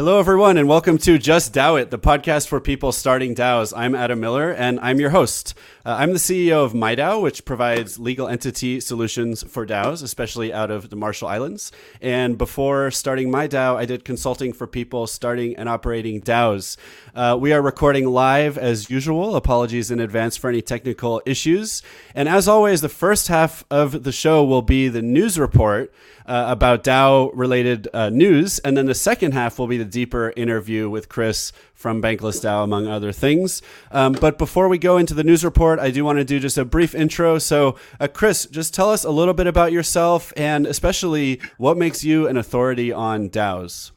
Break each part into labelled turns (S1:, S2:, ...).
S1: Hello, everyone, and welcome to Just DAO It, the podcast for people starting DAOs. I'm Adam Miller, and I'm your host. Uh, I'm the CEO of MIDAO, which provides legal entity solutions for DAOs, especially out of the Marshall Islands. And before starting MIDAO, I did consulting for people starting and operating DAOs. Uh, we are recording live as usual. Apologies in advance for any technical issues. And as always, the first half of the show will be the news report uh, about DAO related uh, news. And then the second half will be the deeper interview with Chris from Bankless DAO, among other things. Um, but before we go into the news report, I do want to do just a brief intro. So, uh, Chris, just tell us a little bit about yourself and especially what makes you an authority on DAOs.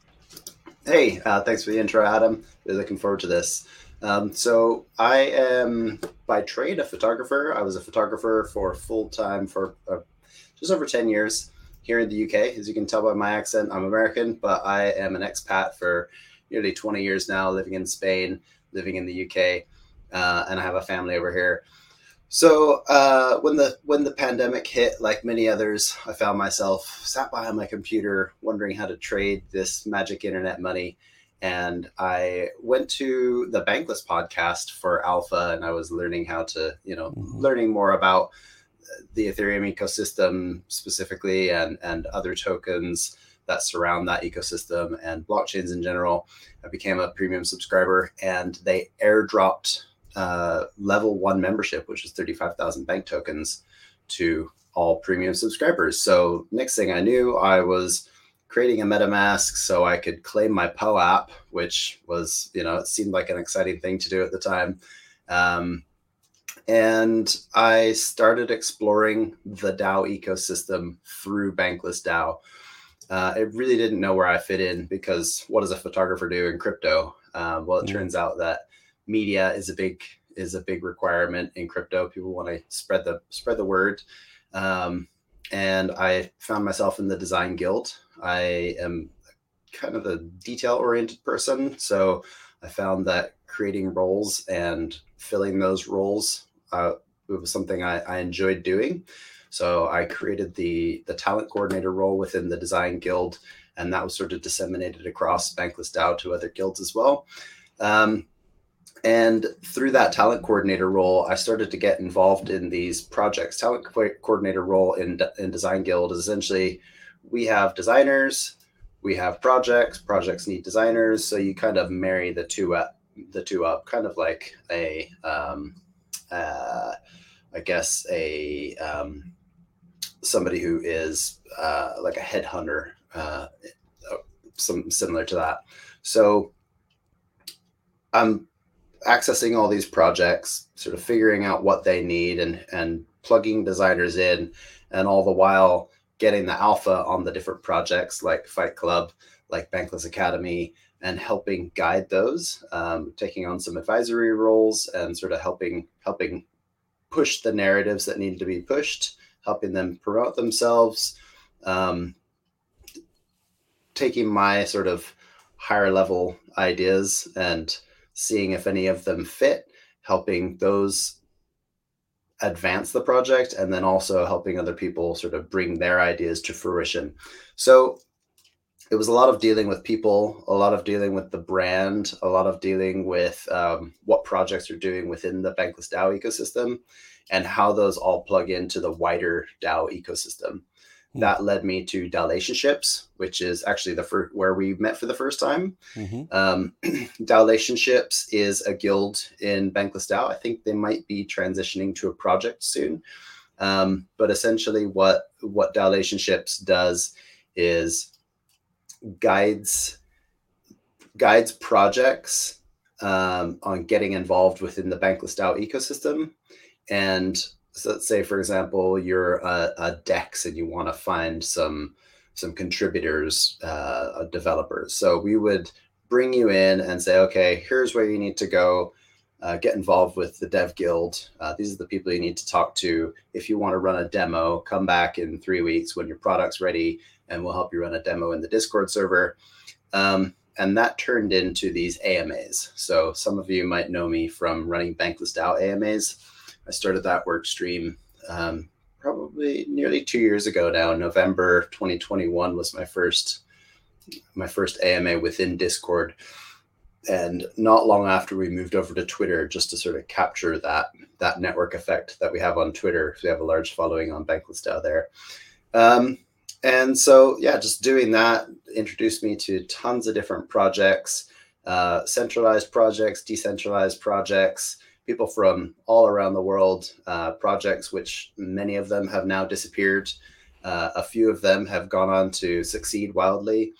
S2: Hey, uh, thanks for the intro, Adam. Really looking forward to this. Um, so I am by trade a photographer. I was a photographer for full time for uh, just over 10 years here in the UK. As you can tell by my accent, I'm American, but I am an expat for nearly 20 years now, living in Spain, living in the UK, uh, and I have a family over here. So uh, when the when the pandemic hit, like many others, I found myself sat behind my computer wondering how to trade this magic internet money. And I went to the Bankless podcast for Alpha, and I was learning how to, you know, mm-hmm. learning more about the Ethereum ecosystem specifically and, and other tokens that surround that ecosystem and blockchains in general. I became a premium subscriber and they airdropped uh, level one membership, which is 35,000 bank tokens to all premium subscribers. So next thing I knew, I was creating a MetaMask so I could claim my POAP, which was, you know, it seemed like an exciting thing to do at the time. Um, and I started exploring the DAO ecosystem through Bankless DAO. Uh, I really didn't know where I fit in because what does a photographer do in crypto? Uh, well, it turns out that media is a big is a big requirement in crypto. People want to spread the spread the word, um, and I found myself in the design guild. I am kind of a detail oriented person, so I found that creating roles and filling those roles uh, it was something I, I enjoyed doing. So I created the the talent coordinator role within the design guild, and that was sort of disseminated across Bankless DAO to other guilds as well. Um, and through that talent coordinator role, I started to get involved in these projects. Talent co- coordinator role in in Design Guild is essentially we have designers, we have projects. Projects need designers, so you kind of marry the two up, the two up, kind of like a um, uh, I guess a um, somebody who is uh, like a headhunter, uh, some similar to that. So I'm accessing all these projects, sort of figuring out what they need and and plugging designers in, and all the while getting the alpha on the different projects like Fight Club, like Bankless Academy, and helping guide those, um, taking on some advisory roles and sort of helping helping push the narratives that need to be pushed, helping them promote themselves, um, taking my sort of higher level ideas and seeing if any of them fit, helping those advance the project, and then also helping other people sort of bring their ideas to fruition. So it was a lot of dealing with people, a lot of dealing with the brand, a lot of dealing with um, what projects are doing within the Bankless DAO ecosystem, and how those all plug into the wider DAO ecosystem. Mm-hmm. That led me to DAOlationships, which is actually the first where we met for the first time. Mm-hmm. Um, is a guild in Bankless DAO. I think they might be transitioning to a project soon. Um, but essentially, what what DAOlationships does is guides guides projects um, on getting involved within the Bankless DAO ecosystem. And so let's say, for example, you're a, a DEX and you want to find some some contributors, uh, developers. So we would bring you in and say, okay, here's where you need to go. Uh, get involved with the dev guild. Uh, these are the people you need to talk to. If you want to run a demo, come back in three weeks when your product's ready and we'll help you run a demo in the Discord server. Um, and that turned into these AMAs. So some of you might know me from running Bankless DAO AMAs. I started that work stream um, probably nearly two years ago now. November 2021 was my first my first AMA within Discord, and not long after we moved over to Twitter, just to sort of capture that that network effect that we have on Twitter. We have a large following on Bankless DAO there. Um, and so, yeah, just doing that introduced me to tons of different projects, uh, centralized projects, decentralized projects, people from all around the world, uh, projects which many of them have now disappeared. Uh, a few of them have gone on to succeed wildly.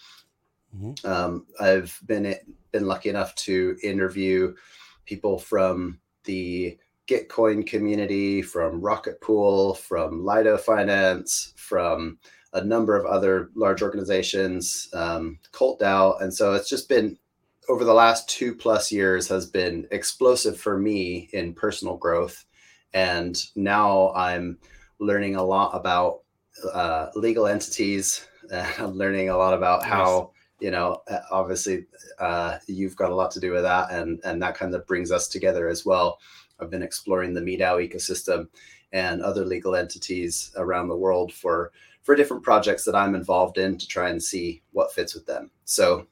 S2: Mm-hmm. Um, I've been been lucky enough to interview people from the Gitcoin community, from Rocket Pool, from Lido Finance, from a number of other large organizations, um, Cult DAO, and so it's just been over the last two plus years has been explosive for me in personal growth, and now I'm learning a lot about uh, legal entities. I'm learning a lot about how you know uh, obviously uh, you've got a lot to do with that, and and that kind of brings us together as well. I've been exploring the MIDAO ecosystem and other legal entities around the world for for different projects that I'm involved in to try and see what fits with them. So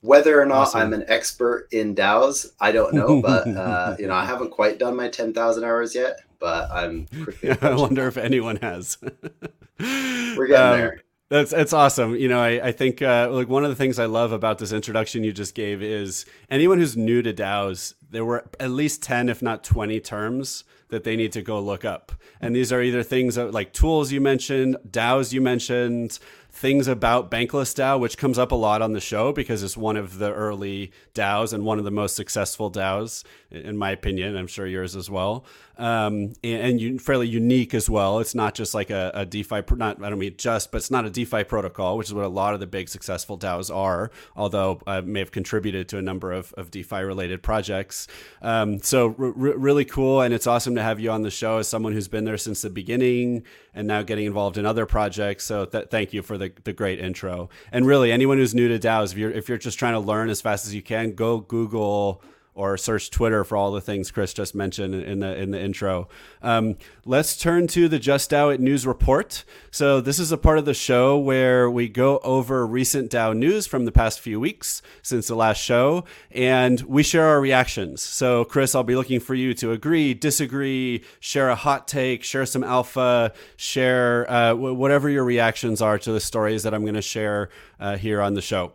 S2: whether or not awesome. I'm an expert in DAOs, I don't know, but uh, you know, I haven't quite done my 10,000 hours yet, but I'm
S1: I wonder if anyone has.
S2: We're getting um, there.
S1: That's it's awesome. You know, I, I think uh, like one of the things I love about this introduction you just gave is anyone who's new to DAOs, there were at least 10, if not 20 terms that they need to go look up. And these are either things like tools you mentioned, DAOs you mentioned, things about Bankless DAO, which comes up a lot on the show because it's one of the early DAOs and one of the most successful DAOs, in my opinion. I'm sure yours as well um, and, and fairly unique as well. It's not just like a, a, DeFi, not I don't mean just, but it's not a DeFi protocol, which is what a lot of the big successful DAOs are. Although I may have contributed to a number of, of DeFi related projects. Um, so r- really cool, and it's awesome to have you on the show as someone who's been there since the beginning and now getting involved in other projects. So th- thank you for the, the great intro. And really, anyone who's new to DAOs, if you're if you're just trying to learn as fast as you can, go Google or search Twitter for all the things Chris just mentioned in the in the intro. Um, let's turn to the Just DAO It News report. So this is a part of the show where we go over recent DAO news from the past few weeks since the last show, and we share our reactions. So Chris, I'll be looking for you to agree, disagree, share a hot take, share some alpha, share uh, whatever your reactions are to the stories that I'm going to share uh, here on the show.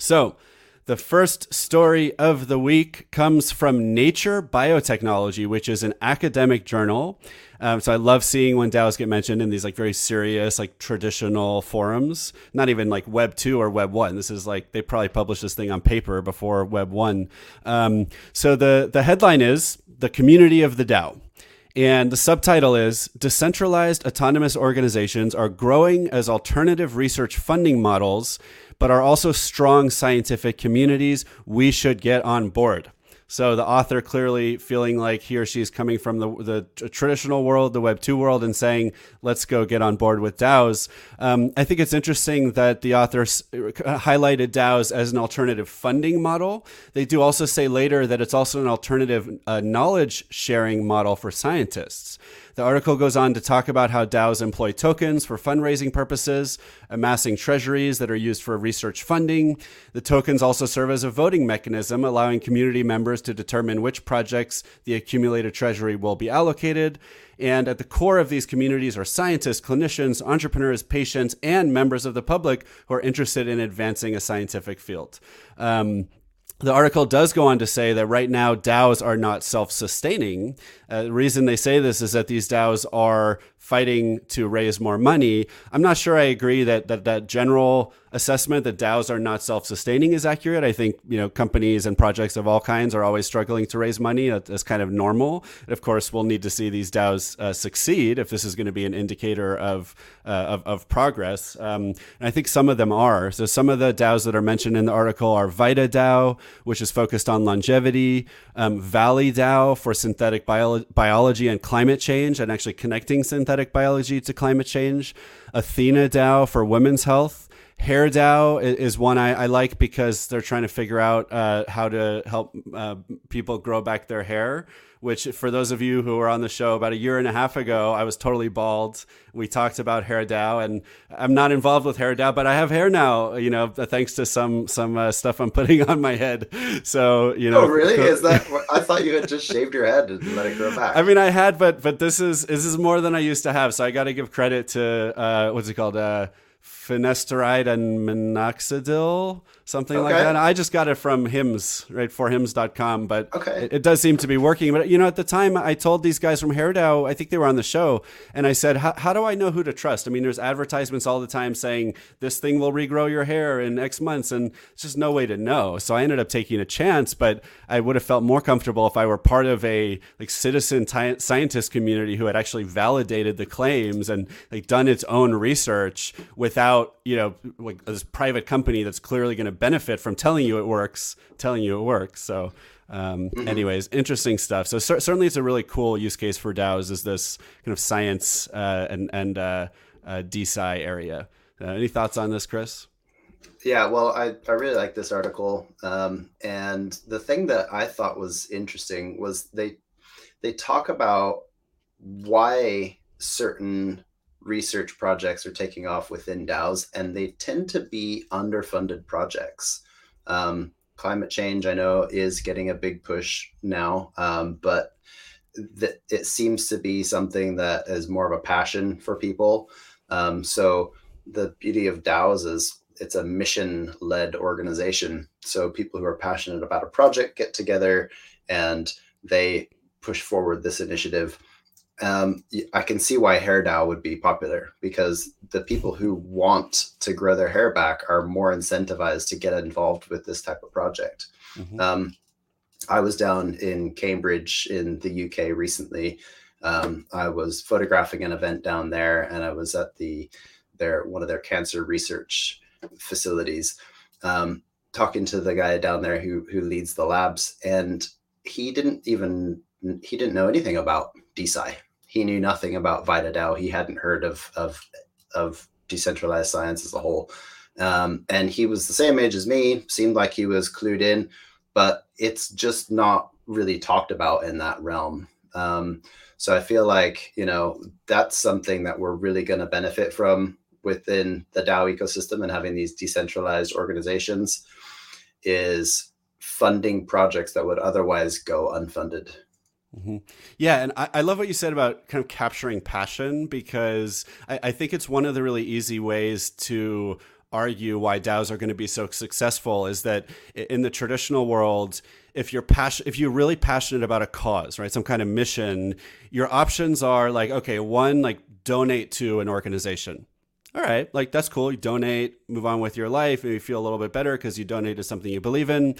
S1: So. The first story of the week comes from Nature Biotechnology, which is an academic journal. Um, so I love seeing when DAOs get mentioned in these like very serious, like traditional forums. Not even like Web two or Web one. This is like they probably published this thing on paper before Web one. Um, so the the headline is the community of the DAO. And the subtitle is Decentralized Autonomous Organizations Are Growing as Alternative Research Funding Models but are also strong scientific communities. We should get on board. So the author clearly feeling like he or she is coming from the, the traditional world, the Web 2 world, and saying, let's go get on board with DAOs. Um, I think it's interesting that the author highlighted DAOs as an alternative funding model. They do also say later that it's also an alternative uh, knowledge sharing model for scientists. The article goes on to talk about how DAOs employ tokens for fundraising purposes, amassing treasuries that are used for research funding. The tokens also serve as a voting mechanism, allowing community members to determine which projects the accumulated treasury will be allocated. And at the core of these communities are scientists, clinicians, entrepreneurs, patients, and members of the public who are interested in advancing a scientific field. Um, the article does go on to say that right now DAOs are not self sustaining. Uh, the reason they say this is that these DAOs are fighting to raise more money. I'm not sure I agree that that, that general assessment that DAOs are not self-sustaining is accurate. I think you know companies and projects of all kinds are always struggling to raise money. That's kind of normal. And of course, we'll need to see these DAOs uh, succeed if this is going to be an indicator of uh, of, of, progress. Um, and I think some of them are. So some of the DAOs that are mentioned in the article are Vita DAO, which is focused on longevity, um, Valley DAO for synthetic bio- biology and climate change, and actually connecting synthetic biology to climate change, Athena DAO for women's health. HairDAO is one I, I, like because they're trying to figure out uh, how to help uh, people grow back their hair. Which, for those of you who were on the show about a year and a half ago, I was totally bald. We talked about HairDAO, and I'm not involved with HairDAO, but I have hair now. You know, thanks to some some uh, stuff I'm putting on my head. So you know,
S2: oh really? Is that? I thought you had just shaved your head and let it grow back.
S1: I mean, I had, but but this is this is more than I used to have. So I got to give credit to uh, what's it called? Finasteride and minoxidil something okay. like that. I just got it from Hims, right, for hims.com, but
S2: okay.
S1: it, it, does seem to be working. But, you know, at the time I told these guys from HairDAO, I think they were on the show, and I said, how do I know who to trust? I mean, there's advertisements all the time saying this thing will regrow your hair in X months, and it's just no way to know. So I ended up taking a chance, but I would have felt more comfortable if I were part of a like citizen t- scientist community who had actually validated the claims and like done its own research without, you know, like this private company that's clearly going to benefit from telling you it works, telling you it works. So, um, mm-hmm. anyways, interesting stuff. So cer- certainly, it's a really cool use case for DAOs. Is this kind of science uh, and and uh, uh, DeSci area? Uh, any thoughts on this, Chris?
S2: Yeah, well, I, I really like this article, um, and the thing that I thought was interesting was they they talk about why certain research projects are taking off within DAOs, and they tend to be underfunded projects. Um, climate change, I know, is getting a big push now, um, but th- it seems to be something that is more of a passion for people. Um, so the beauty of DAOs is it's a mission-led organization. So people who are passionate about a project get together and they push forward this initiative um, I can see why HairDAO would be popular because the people who want to grow their hair back are more incentivized to get involved with this type of project. Mm-hmm. Um, I was down in Cambridge in the UK recently. Um, I was photographing an event down there, and I was at the their one of their cancer research facilities, um, talking to the guy down there who who leads the labs, and he didn't even he didn't know anything about DeSci. He knew nothing about VitaDAO. He hadn't heard of of of decentralized science as a whole. Um, and he was the same age as me. Seemed like he was clued in, but it's just not really talked about in that realm. Um, so I feel like you know that's something that we're really going to benefit from within the DAO ecosystem and having these decentralized organizations is funding projects that would otherwise go unfunded.
S1: Mm-hmm. Yeah, and I, I, love what you said about kind of capturing passion because I, I think it's one of the really easy ways to argue why DAOs are going to be so successful is that in the traditional world, if you're passion, if you're really passionate about a cause, right, some kind of mission, your options are like, okay, one, like donate to an organization. All right, like that's cool. You donate, move on with your life, and you feel a little bit better because you donate to something you believe in,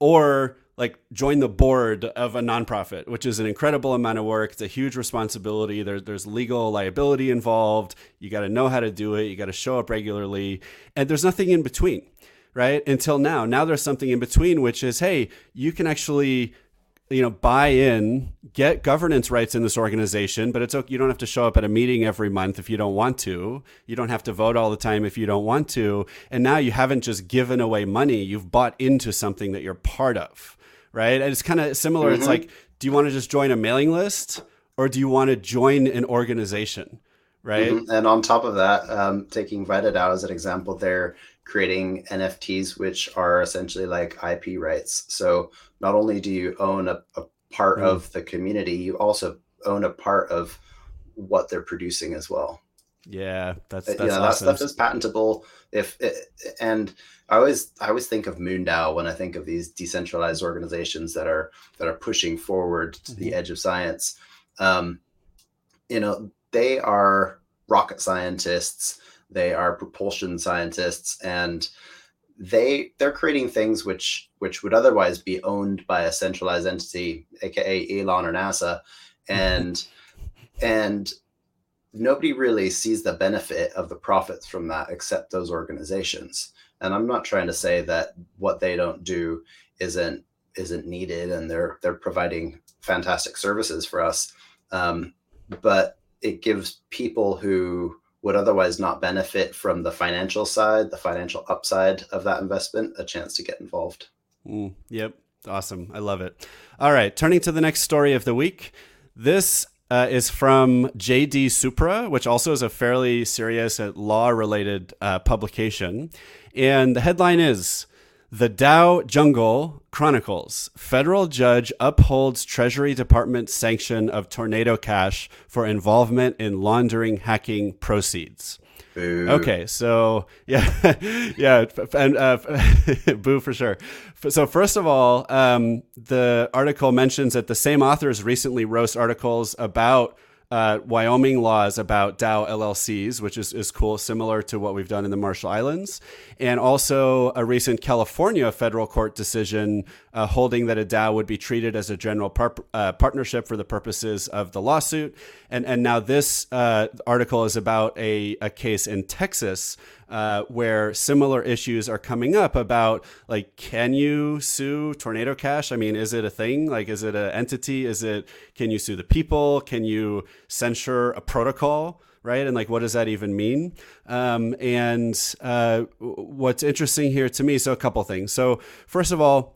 S1: or like join the board of a nonprofit, which is an incredible amount of work. It's a huge responsibility. There's there's legal liability involved. You got to know how to do it. You got to show up regularly, and there's nothing in between, right? Until now, now there's something in between, which is hey, you can actually you know buy in get governance rights in this organization but it's okay you don't have to show up at a meeting every month if you don't want to you don't have to vote all the time if you don't want to and now you haven't just given away money you've bought into something that you're part of right? And it's kind of similar. Mm-hmm. It's like, do you want to just join a mailing list or do you want to join an organization? Right. Mm-hmm.
S2: And on top of that, um, taking out as an example, they're creating NFTs, which are essentially like IP rights. So not only do you own a, a part mm-hmm. of the community, you also own a part of what they're producing as well.
S1: Yeah, that's,
S2: uh,
S1: that's
S2: yeah,
S1: awesome.
S2: that stuff is patentable. If it, and I always I always think of MoonDAO when I think of these decentralized organizations that are that are pushing forward to mm-hmm. the edge of science. Um, you know, they are rocket scientists, they are propulsion scientists, and they they're creating things which which would otherwise be owned by a centralized entity, aka Elon or NASA, and mm-hmm. and nobody really sees the benefit of the profits from that except those organizations and i'm not trying to say that what they don't do isn't isn't needed and they're they're providing fantastic services for us um, but it gives people who would otherwise not benefit from the financial side, the financial upside of that investment, a chance to get involved.
S1: Mm, yep. Awesome. I love it. All right. Turning to the next story of the week. This uh, is from JD Supra, which also is a fairly serious law related uh, publication. And the headline is The DAO Jungle Chronicles Federal Judge Upholds Treasury Department Sanction of Tornado Cash for Involvement in Laundering Hacking Proceeds. Boo. Okay, so yeah, yeah, and uh, boo for sure. So first of all, um, the article mentions that the same authors recently wrote articles about uh, Wyoming laws about DAO LLCs, which is, is cool, similar to what we've done in the Marshall Islands, and also a recent California federal court decision uh, holding that a DAO would be treated as a general par- uh, partnership for the purposes of the lawsuit. And, and now this uh, article is about a, a case in Texas uh, where similar issues are coming up about like, can you sue Tornado Cash? I mean, is it a thing? Like, is it an entity? Is it, can you sue the people? Can you censure a protocol? right? And like, what does that even mean? Um, and uh, what's interesting here to me, so a couple things. So, first of all,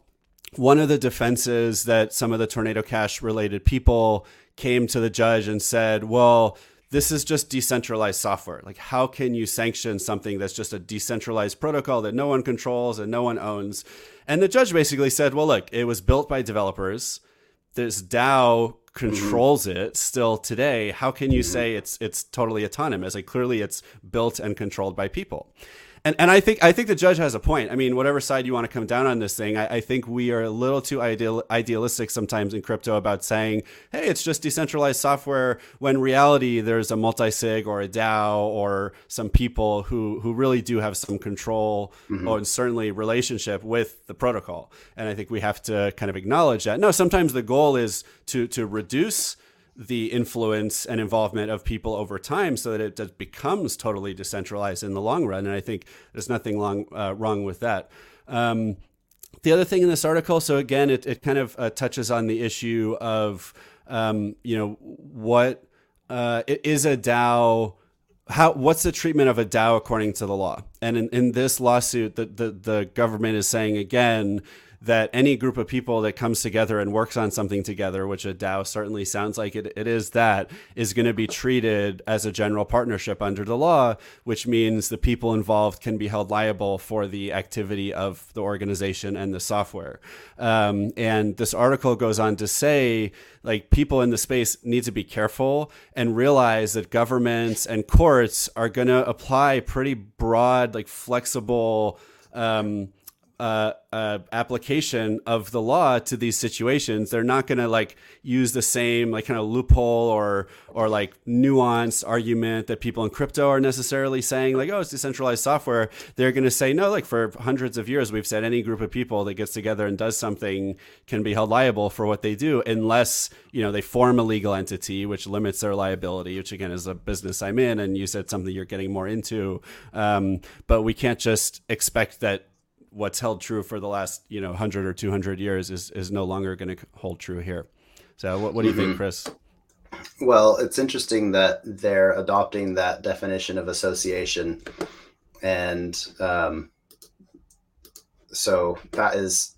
S1: one of the defenses that some of the Tornado Cash related people came to the judge and said, well, this is just decentralized software. Like, how can you sanction something that's just a decentralized protocol that no one controls and no one owns? And the judge basically said, well, look, it was built by developers. This DAO controls mm-hmm. it still today. How can you mm-hmm. say it's it's totally autonomous? Like clearly it's built and controlled by people and and I think I think the judge has a point. I mean, whatever side you want to come down on this thing, I, I think we are a little too ideal, idealistic sometimes in crypto about saying, "Hey, it's just decentralized software." When reality, there's a multi-sig or a DAO or some people who who really do have some control mm-hmm. and certainly relationship with the protocol. And I think we have to kind of acknowledge that. No, sometimes the goal is to to reduce the influence and involvement of people over time so that it becomes totally decentralized in the long run. And I think there's nothing long, uh, wrong with that. Um, the other thing in this article, so again, it, it kind of uh, touches on the issue of, um, you know, what uh, is a DAO how what's the treatment of a DAO according to the law? And in, in this lawsuit, the, the, the government is saying again that any group of people that comes together and works on something together, which a DAO certainly sounds like it, it is that, is going to be treated as a general partnership under the law, which means the people involved can be held liable for the activity of the organization and the software. Um, and this article goes on to say, like, people in the space need to be careful and realize that governments and courts are going to apply pretty broad, like, flexible. Um, uh, uh, application of the law to these situations. They're not going to like use the same like kind of loophole or or like nuanced argument that people in crypto are necessarily saying like oh it's decentralized software. They're going to say no like for hundreds of years we've said any group of people that gets together and does something can be held liable for what they do unless you know they form a legal entity which limits their liability which again is a business I'm in and you said something you're getting more into um, but we can't just expect that what's held true for the last you know 100 or 200 years is is no longer going to hold true here. So what, what do you mm-hmm. think chris?
S2: Well it's interesting that they're adopting that definition of association and um, so that is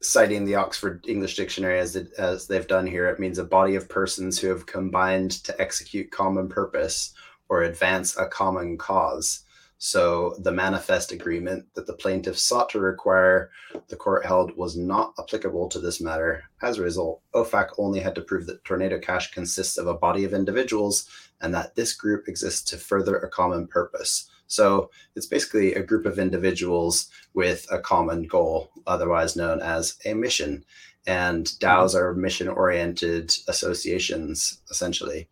S2: citing the oxford english dictionary as, it, as they've done here. It means a body of persons who have combined to execute common purpose or advance a common cause so the manifest agreement that the plaintiff sought to require the court held was not applicable to this matter. As a result, OFAC only had to prove that Tornado Cash consists of a body of individuals and that this group exists to further a common purpose. So it's basically a group of individuals with a common goal, otherwise known as a mission. And DAOs are mission oriented associations, essentially.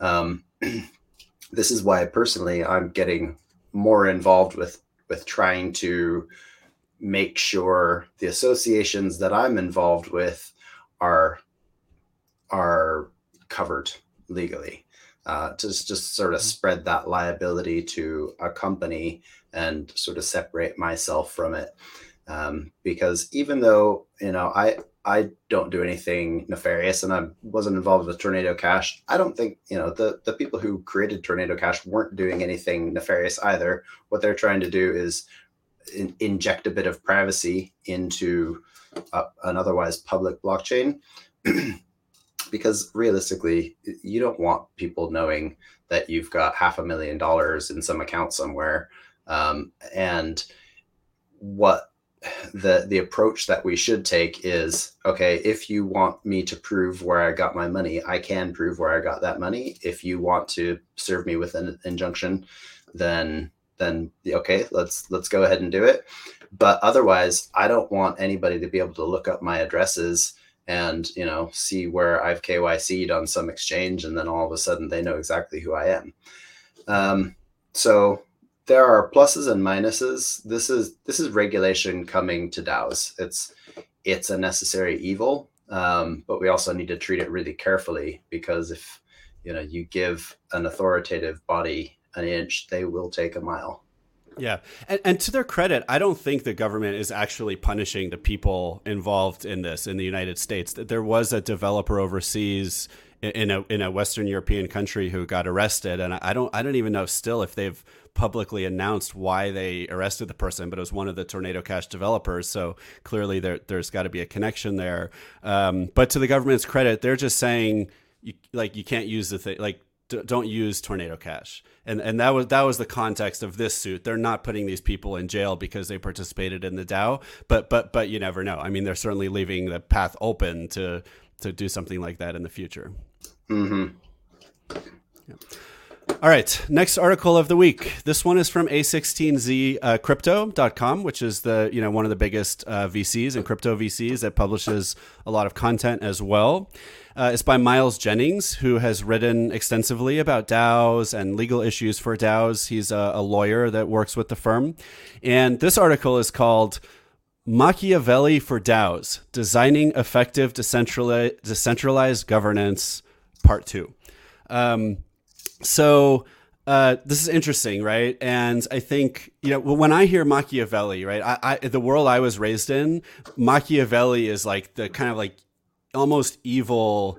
S2: Um, this is why personally I'm getting more involved with with trying to make sure the associations that I'm involved with are are covered legally. Uh, to just sort of mm-hmm. spread that liability to a company and sort of separate myself from it. Um, because even though you know I I don't do anything nefarious and I wasn't involved with Tornado Cash. I don't think, you know, the, the people who created Tornado Cash weren't doing anything nefarious either. What they're trying to do is in, inject a bit of privacy into an otherwise public blockchain. because realistically, you don't want people knowing that you've got half a million dollars in some account somewhere. Um, and what the the approach that we should take is okay if you want me to prove where i got my money i can prove where i got that money. If you want to serve me with an injunction then then okay let's let's go ahead and do it. But otherwise i don't want anybody to be able to look up my addresses and you know see where i've kyc'd on some exchange and then all of a sudden they know exactly who i am. Um, so there are pluses and minuses. This is this is regulation coming to DAOs. It's it's a necessary evil, um, but we also need to treat it really carefully because if you know you give an authoritative body an inch, they will take a mile.
S1: Yeah. And, and, to their credit, I don't think the government is actually punishing the people involved in this in the United States. There was a developer overseas in a in a Western European country who got arrested, and I don't I don't even know still if they've publicly announced why they arrested the person, but it was one of the Tornado Cash developers. So clearly there, has got to be a connection there. Um, but to the government's credit, they're just saying, you, like, you can't use the thing, like, don't use tornado cash and and that was that was the context of this suit they're not putting these people in jail because they participated in the DAO but but but you never know i mean they're certainly leaving the path open to to do something like that in the future
S2: mm-hmm.
S1: yeah. All right, next article of the week. This one is from A16Z uh, Crypto.com, which is the you know one of the biggest uh, VCs and crypto VCs that publishes a lot of content as well. Uh, it's by Miles Jennings, who has written extensively about DAOs and legal issues for DAOs. He's a, a lawyer that works with the firm, and this article is called Machiavelli for DAOs: Designing Effective Decentralized, Governance, Part Two. Um, so uh, this is interesting, right? And I think you know when I hear Machiavelli, right? I, I, the world I was raised in, Machiavelli is like the kind of like almost evil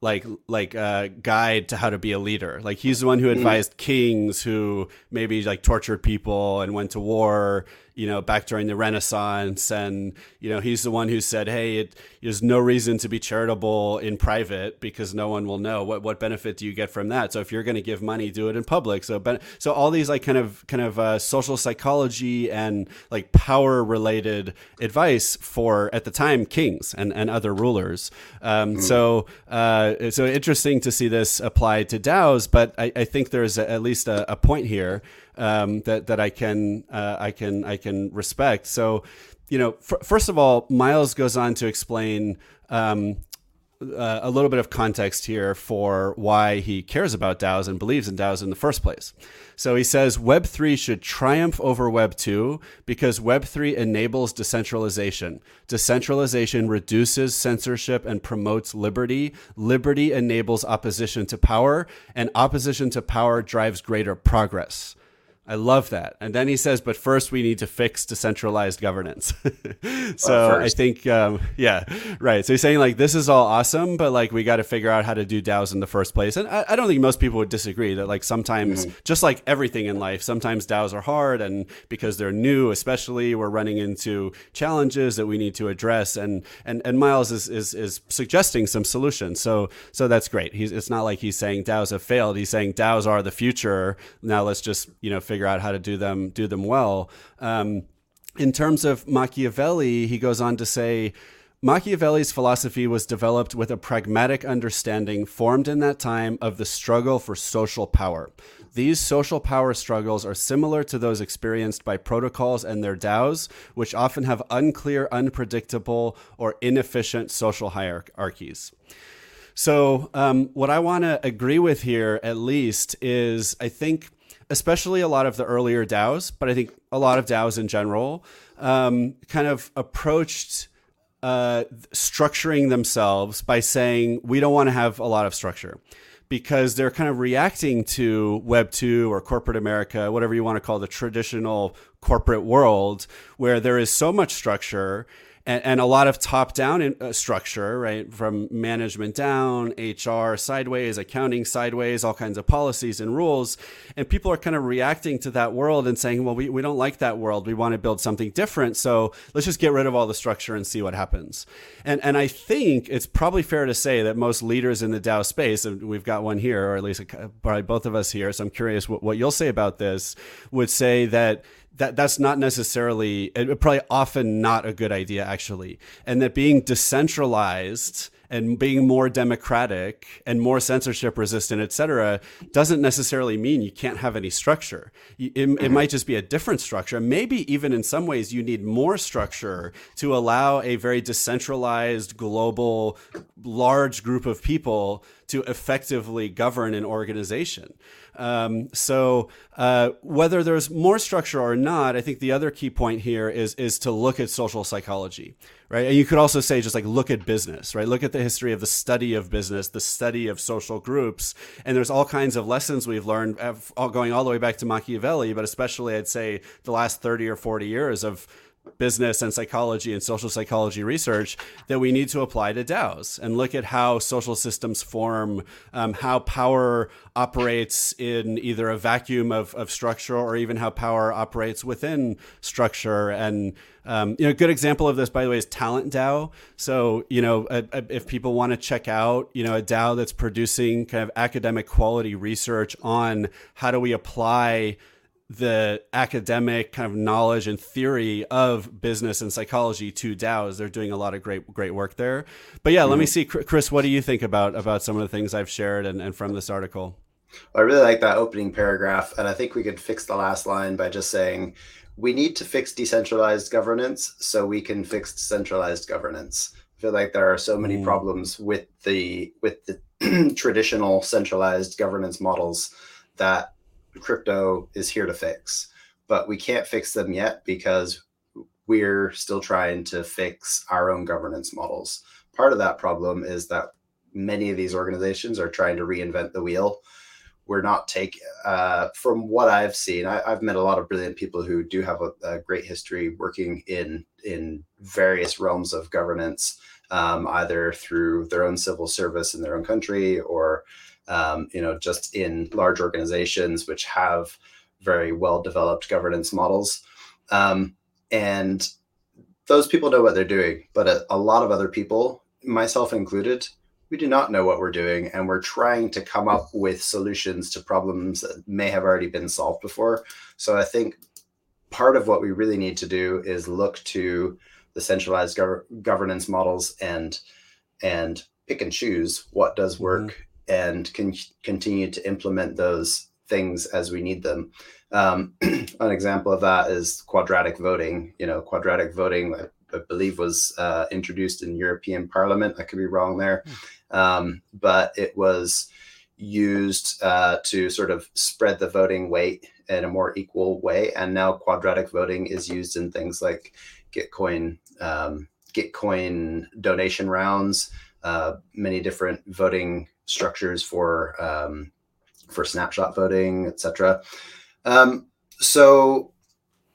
S1: like like uh, guide to how to be a leader. Like he's the one who mm-hmm. advised mm-hmm. kings who maybe like tortured people and went to war you know, back during the Renaissance. And, you know, he's the one who said, hey, it, there's no reason to be charitable in private because no one will know. What, what benefit do you get from that? So if you're going to give money, do it in public. So, ben- so all these like kind of, kind of uh, social psychology and like power related advice for, at the time, kings and, and other rulers. Um, mm. So, uh, so interesting to see this applied to DAOs, but I, I think there's a, at least a, a point here um, that that I can uh, I can I can respect. So, you know, f- first of all, Miles goes on to explain. Um, uh, a little bit of context here for why he cares about DAOs and believes in DAOs in the first place. So he says Web3 should triumph over Web2 because Web3 enables decentralization. Decentralization reduces censorship and promotes liberty. Liberty enables opposition to power, and opposition to power drives greater progress. I love that. And then he says, but first we need to fix decentralized governance. so I think, um, yeah, right. So he's saying like, this is all awesome, but like, we got to figure out how to do DAOs in the first place. And I, I don't think most people would disagree that like sometimes, mm-hmm. just like everything in life, sometimes DAOs are hard. And because they're new, especially we're running into challenges that we need to address. And, and, and Miles is, is, is suggesting some solutions. So, so that's great. He's, it's not like he's saying DAOs have failed. He's saying DAOs are the future. Now let's just, you know, figure out how to do them do them well. Um, in terms of Machiavelli, he goes on to say. Machiavelli's philosophy was developed with a pragmatic understanding formed in that time of the struggle for social power. These social power struggles are similar to those experienced by protocols and their DAOs, which often have unclear, unpredictable, or inefficient social hierarchies. So, um, what I want to agree with here, at least, is I think especially a lot of the earlier DAOs, but I think a lot of DAOs in general, um, kind of approached uh, structuring themselves by saying, we don't want to have a lot of structure because they're kind of reacting to Web 2 or corporate America, whatever you want to call the traditional corporate world, where there is so much structure and, and a lot of top down uh, structure, right? From management down, HR sideways, accounting sideways, all kinds of policies and rules. And people are kind of reacting to that world and saying, well, we, we don't like that world. We want to build something different. So let's just get rid of all the structure and see what happens. And, and I think it's probably fair to say that most leaders in the DAO space, and we've got one here, or at least probably both of us here. So I'm curious what, what you'll say about this, would say that that that's not necessarily probably often not a good idea actually. And that being decentralized and being more democratic and more censorship resistant et cetera doesn't necessarily mean you can't have any structure. It, it mm-hmm. might just be a different structure. Maybe even in some ways you need more structure to allow a very decentralized global large group of people to effectively govern an organization um, so uh, whether there's more structure or not, I think the other key point here is is to look at social psychology, right? And you could also say just like look at business, right? Look at the history of the study of business, the study of social groups, and there's all kinds of lessons we've learned, going all the way back to Machiavelli, but especially I'd say the last thirty or forty years of business and psychology and social psychology research that we need to apply to DAOs and look at how social systems form, um, how power operates in either a vacuum of, of structure or even how power operates within structure. And, um, you know, a good example of this, by the way, is Talent DAO. So, you know, a, a, if people want to check out, you know, a DAO that's producing kind of academic quality research on how do we apply the academic kind of knowledge and theory of business and psychology to DAOs. They're doing a lot of great great work there. But yeah, mm-hmm. let me mm-hmm. see, Chris. What do you think about about some of the things I've shared and, and from this article?
S2: I really like that opening paragraph, and I think we could fix the last line by just saying we need to fix decentralized governance so we can fix centralized governance. I feel like there are so many mm. problems with the with the traditional centralized governance models that crypto is here to fix, but we can't fix them yet because we're still trying to fix our own governance models. Part of that problem is that many of these organizations are trying to reinvent the wheel. We're not taking, uh, from what I've seen, I, have met a lot of brilliant people who do have a, a, great history working in in various realms of governance, um, either through their own civil service in their own country or um, you know, just in large organizations which have very well developed governance models. Um, and those people know what they're doing, but a, a, lot of other people, myself included, we do not know what we're doing. And we're trying to come up with solutions to problems that may have already been solved before. So I think part of what we really need to do is look to the centralized gov- governance models and and pick and choose what does work mm-hmm and can continue to implement those things as we need them. Um, an example of that is quadratic voting. You know, quadratic voting, I, I believe, was uh, introduced in European Parliament. I could be wrong there, hmm. um, but it was used uh, to sort of spread the voting weight in a more equal way. And now quadratic voting is used in things like Gitcoin, um, Gitcoin donation rounds, uh, many different voting structures for um, for snapshot voting, etc. Um, so,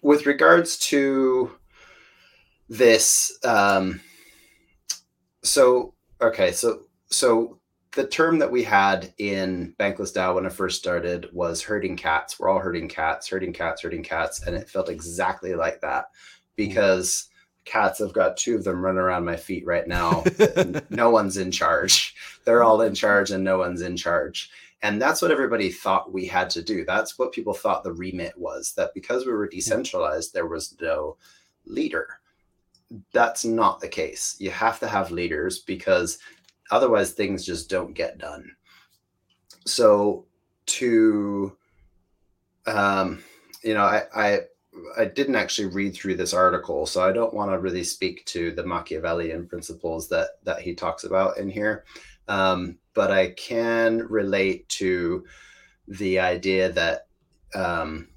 S2: with regards to this, um, so okay, so so the term that we had in Bankless DAO when I first started was herding cats. We're all herding cats, herding cats, herding cats, and it felt exactly like that because cats. I've got two of them running around my feet right now. no one's in charge. They're all in charge and no one's in charge. And that's what everybody thought we had to do. That's what people thought the remit was that because we were decentralized, there was no leader. That's not the case. You have to have leaders because otherwise things just don't get done. So to um, you know, I, I I didn't actually read through this article, so I don't want to really speak to the Machiavellian principles that that he talks about in here. Um, but I can relate to the idea that um,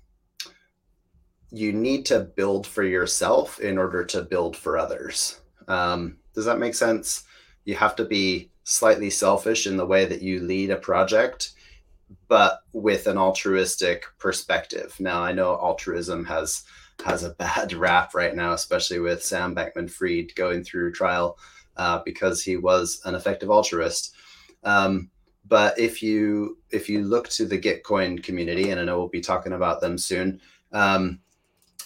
S2: you need to build for yourself in order to build for others. Um, does that make sense? You have to be slightly selfish in the way that you lead a project but with an altruistic perspective. Now, I know altruism has has a bad rap right now, especially with Sam Bankman Fried going through trial uh, because he was an effective altruist. Um, but if you if you look to the Gitcoin community, and I know we'll be talking about them soon, um,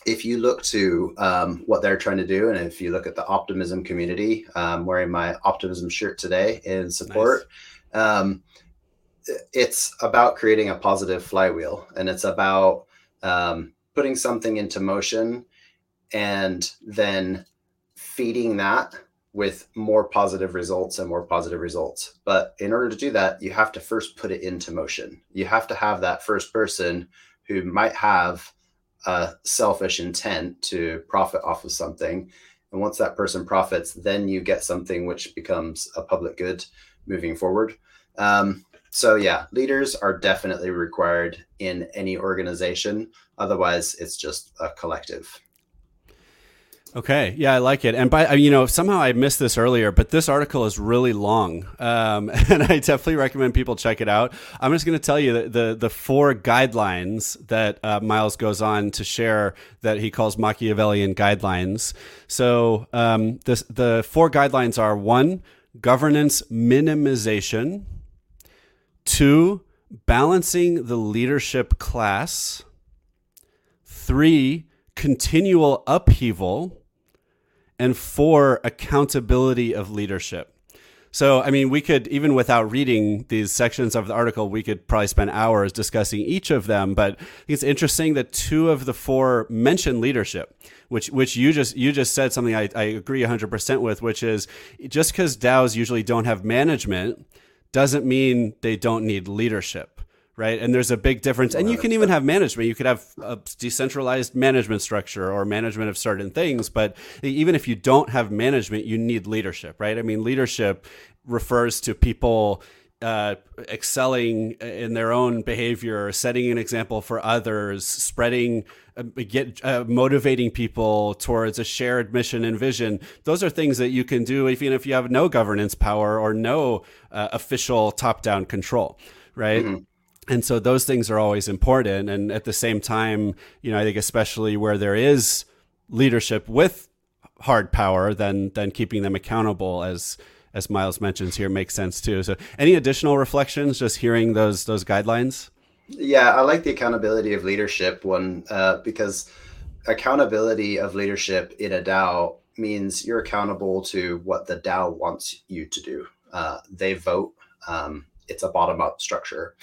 S2: if you look to um, what they're trying to do, and if you look at the optimism community, I'm wearing my optimism shirt today in support. Nice. It's about creating a positive flywheel, and it's about um, putting something into motion and then feeding that with more positive results and more positive results. But in order to do that, you have to first put it into motion. You have to have that first person who might have a selfish intent to profit off of something. And once that person profits, then you get something which becomes a public good moving forward. Um, so, yeah, leaders are definitely required in any organization. Otherwise, it's just a collective.
S1: Okay, yeah, I like it. And by you know, somehow I missed this earlier, but this article is really long, um, and I definitely recommend people check it out. I'm just going to tell you the, the, the four guidelines that uh, Miles goes on to share that he calls Machiavellian guidelines. So um, this, the four guidelines are one, governance minimization; two, balancing the leadership class; three, continual upheaval and four, accountability of leadership. So, I mean, we could, even without reading these sections of the article, we could probably spend hours discussing each of them. But it's interesting that two of the four mention leadership, which, which you just, you just said something I, I agree 100% with, which is just because DAOs usually don't have management doesn't mean they don't need leadership right? And there's a big difference. And you can even have management. You could have a decentralized management structure or management of certain things. But even if you don't have management, you need leadership, right? I mean, leadership refers to people uh, excelling in their own behavior, setting an example for others, spreading, uh, get uh, motivating people towards a shared mission and vision. Those are things that you can do even if you have no governance power or no uh, official top-down control, right? Mm-hmm and so those things are always important and at the same time you know i think especially where there is leadership with hard power then then keeping them accountable as as miles mentions here makes sense too so any additional reflections just hearing those those guidelines
S2: yeah i like the accountability of leadership one uh, because accountability of leadership in a dao means you're accountable to what the dao wants you to do. Uh, they vote um, it's a bottom up structure.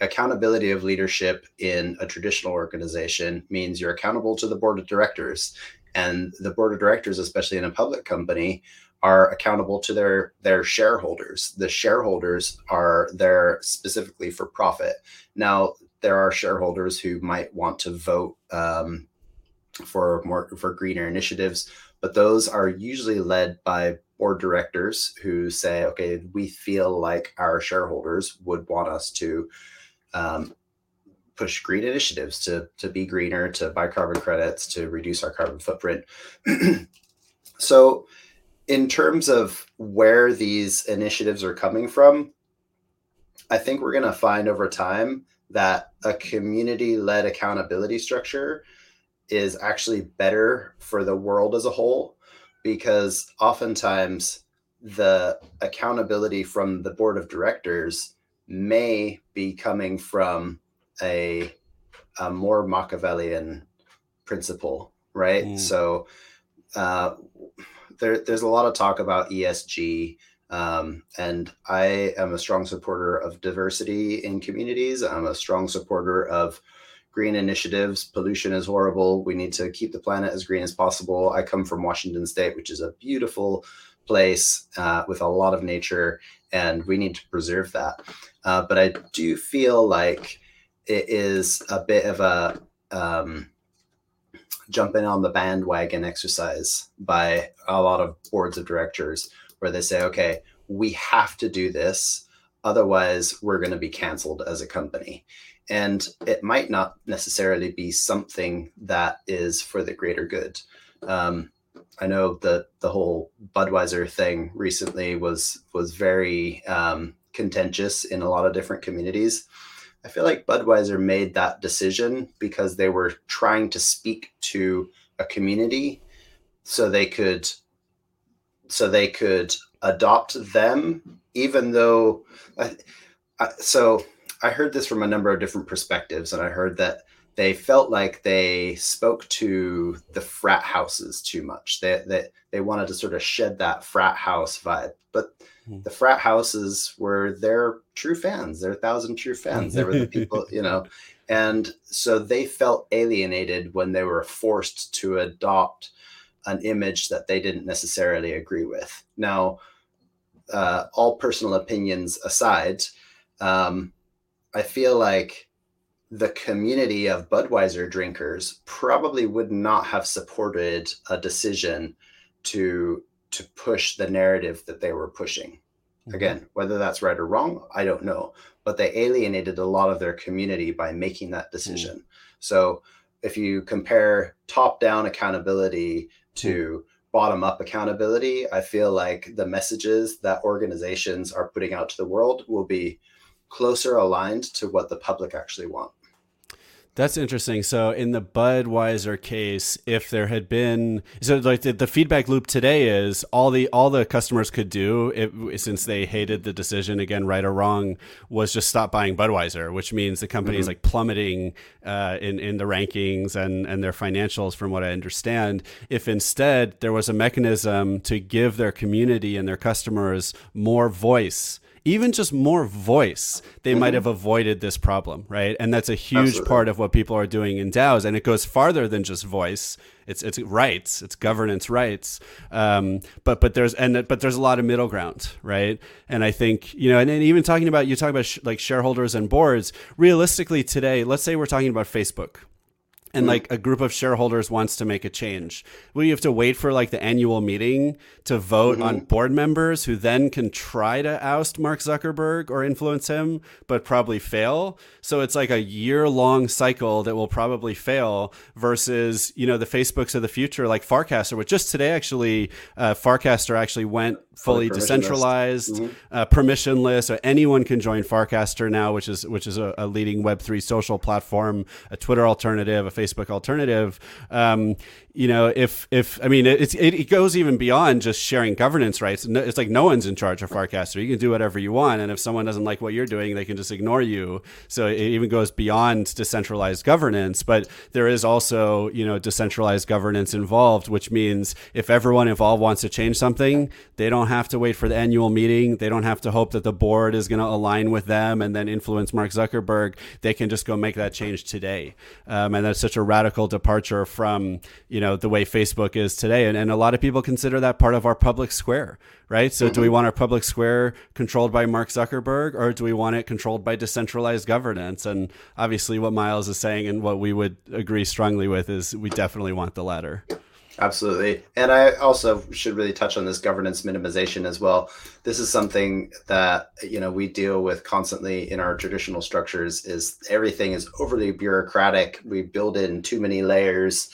S2: Accountability of leadership in a traditional organization means you're accountable to the board of directors and the board of directors especially in a public company are accountable to their their shareholders the shareholders are there specifically for profit now there are shareholders who might want to vote um, for more for greener initiatives but those are usually led by board directors who say okay we feel like our shareholders would want us to um, push green initiatives to to be greener, to buy carbon credits, to reduce our carbon footprint. so, in terms of where these initiatives are coming from, I think we're going to find over time that a community led accountability structure is actually better for the world as a whole because oftentimes the accountability from the board of directors may be coming from a, a more Machiavellian principle, right? Mm. So uh, there, there's a lot of talk about ESG. Um, and I am a strong supporter of diversity in communities. I'm a strong supporter of green initiatives. Pollution is horrible. We need to keep the planet as green as possible. I come from Washington State, which is a beautiful place uh, with a lot of nature, and we need to preserve that. Uh, but I do feel like it is a bit of a um, jumping on the bandwagon exercise by a lot of boards of directors where they say, okay, we have to do this. Otherwise, we're going to be canceled as a company. And it might not necessarily be something that is for the greater good. Um, I know that the whole Budweiser thing recently was was very um, contentious in a lot of different communities. I feel like Budweiser made that decision because they were trying to speak to a community so they could so they could adopt them even though so i heard this from a number of different perspectives and i heard that they felt like they spoke to the frat houses too much they, they, they wanted to sort of shed that frat house vibe but hmm. the frat houses were their true fans their thousand true fans they were the people you know and so they felt alienated when they were forced to adopt an image that they didn't necessarily agree with. Now, uh, all personal opinions aside, um, I feel like the community of Budweiser drinkers probably would not have supported a decision to to push the narrative that they were pushing. Mm-hmm. Again, whether that's right or wrong, I don't know. But they alienated a lot of their community by making that decision. Mm. So if you compare top down accountability to bottom up accountability, I feel like the messages that organizations are putting out to the world will be closer aligned to what the public actually want.
S1: That's interesting. So in the Budweiser case, if there had been so like the, the feedback loop today is all the all the customers could do it, since they hated the decision again, right or wrong, was just stop buying Budweiser, which means the company mm-hmm. is like plummeting uh, in in the rankings and and their financials, from what I understand. If instead there was a mechanism to give their community and their customers more voice even just more voice, they mm-hmm. might have avoided this problem, right? And that's a huge Absolutely. part of what people are doing in DAOs, and it goes farther than just voice. It's it's rights, it's governance rights. Um, but but there's and but there's a lot of middle ground, right? And I think you know, and, and even talking about you talk about sh- like shareholders and boards. Realistically, today, let's say we're talking about Facebook, and mm-hmm. like a group of shareholders wants to make a change well you have to wait for like the annual meeting to vote mm-hmm. on board members who then can try to oust mark zuckerberg or influence him but probably fail so it's like a year long cycle that will probably fail versus you know the facebooks of the future like farcaster which just today actually uh, farcaster actually went fully decentralized, mm-hmm. uh, permissionless. So anyone can join Farcaster now, which is which is a, a, leading Web three social platform, a Twitter alternative, a Facebook alternative. Um, you know, if if I mean, it, it, goes even beyond just sharing governance rights. It's like no one's in charge of Farcaster. You can do whatever you want, and if someone doesn't like what you're doing, they can just ignore you. So it even goes beyond decentralized governance. But there is also you know decentralized governance involved, which means if everyone involved wants to change something, they don't have to wait for the annual meeting. They don't have to hope that the board is going to align with them and then influence Mark Zuckerberg. They can just go make that change today, um, and that's such a radical departure from you know know the way Facebook is today, and, and a lot of people consider that part of our public square, right? So, mm-hmm. do we mm-hmm. want our public square controlled by Mark Zuckerberg, or do we want it controlled by decentralized governance? And obviously, what Miles is saying and what we would agree strongly with is we definitely want the latter.
S2: Absolutely. And I also should really touch on this governance minimization as well. This is something that, you know, we deal with constantly in our traditional structures is everything is overly bureaucratic. We build in too many layers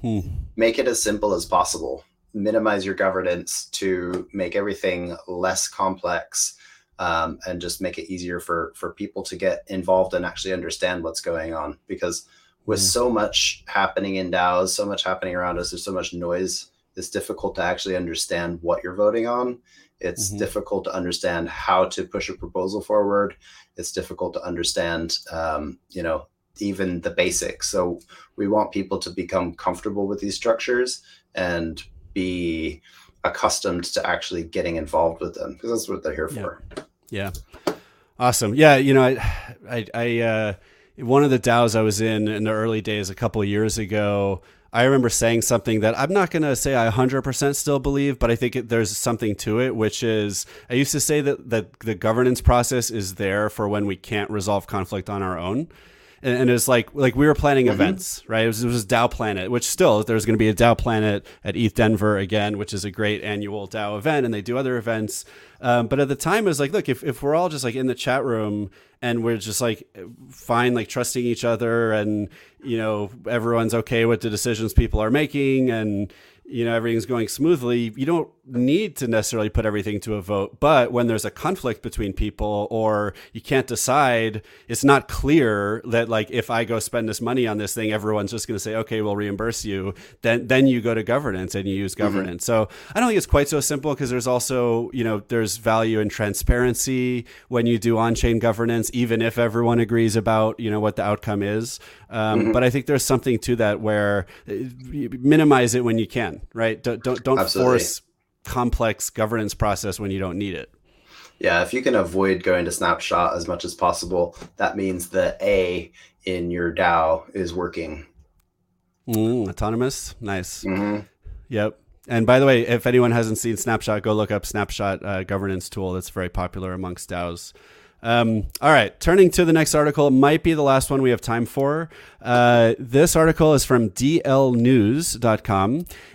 S2: Hmm. Make it as simple as possible. Minimize your governance to make everything less complex um, and just make it easier for for people to get involved and actually understand what's going on. Because with hmm. so much happening in DAOs, so much happening around us, there's so much noise. It's difficult to actually understand what you're voting on. It's mm-hmm. difficult to understand how to push a proposal forward. It's difficult to understand, um, you know, even the basics. So we want people to become comfortable with these structures and be accustomed to actually getting involved with them because that's what they're here
S1: yeah.
S2: for.
S1: Yeah. Awesome. Yeah. You know, I, I, I, uh, one of the DAOs I was in in the early days a couple of years ago, I remember saying something that I'm not going to say I 100% still believe, but I think it, there's something to it, which is I used to say that, that the governance process is there for when we can't resolve conflict on our own and, and it was like like we were planning mm-hmm. events, right? It was, it was DAO Planet, which still there's going to be a DAO Planet at ETH Denver again, which is a great annual DAO event, and they do other events. Um, but at the time, it was like, look, if, if we're all just like in the chat room and we're just like fine, like trusting each other, and you know everyone's okay with the decisions people are making, and you know everything's going smoothly, you don't need to necessarily put everything to a vote, but when there's a conflict between people or you can't decide, it's not clear that like if I go spend this money on this thing, everyone's just going to say, okay, we'll reimburse you. Then then you go to governance and you use mm-hmm. governance. Mm-hmm. So I don't think it's quite so simple because there's also you know there's value in transparency when you do on-chain governance, even if everyone agrees about you know what the outcome is. Um, mm-hmm. But I think there's something to that where uh, minimize it when you can, right? Don't don't, don't force complex governance process when you don't need it.
S2: Yeah, if you can avoid going to snapshot as much as possible, that means the A in your DAO is working.
S1: Mm, autonomous, nice. Mm-hmm. Yep. And by the way, if anyone hasn't seen Snapshot, go look up Snapshot uh, governance tool. That's very popular amongst DAOs. Um, all right, turning to the next article, might be the last one we have time for. Uh, this article is from dlnews.com,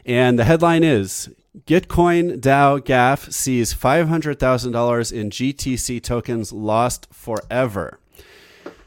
S1: and the headline is Gitcoin DAO Gaffe sees $500,000 in GTC tokens lost forever.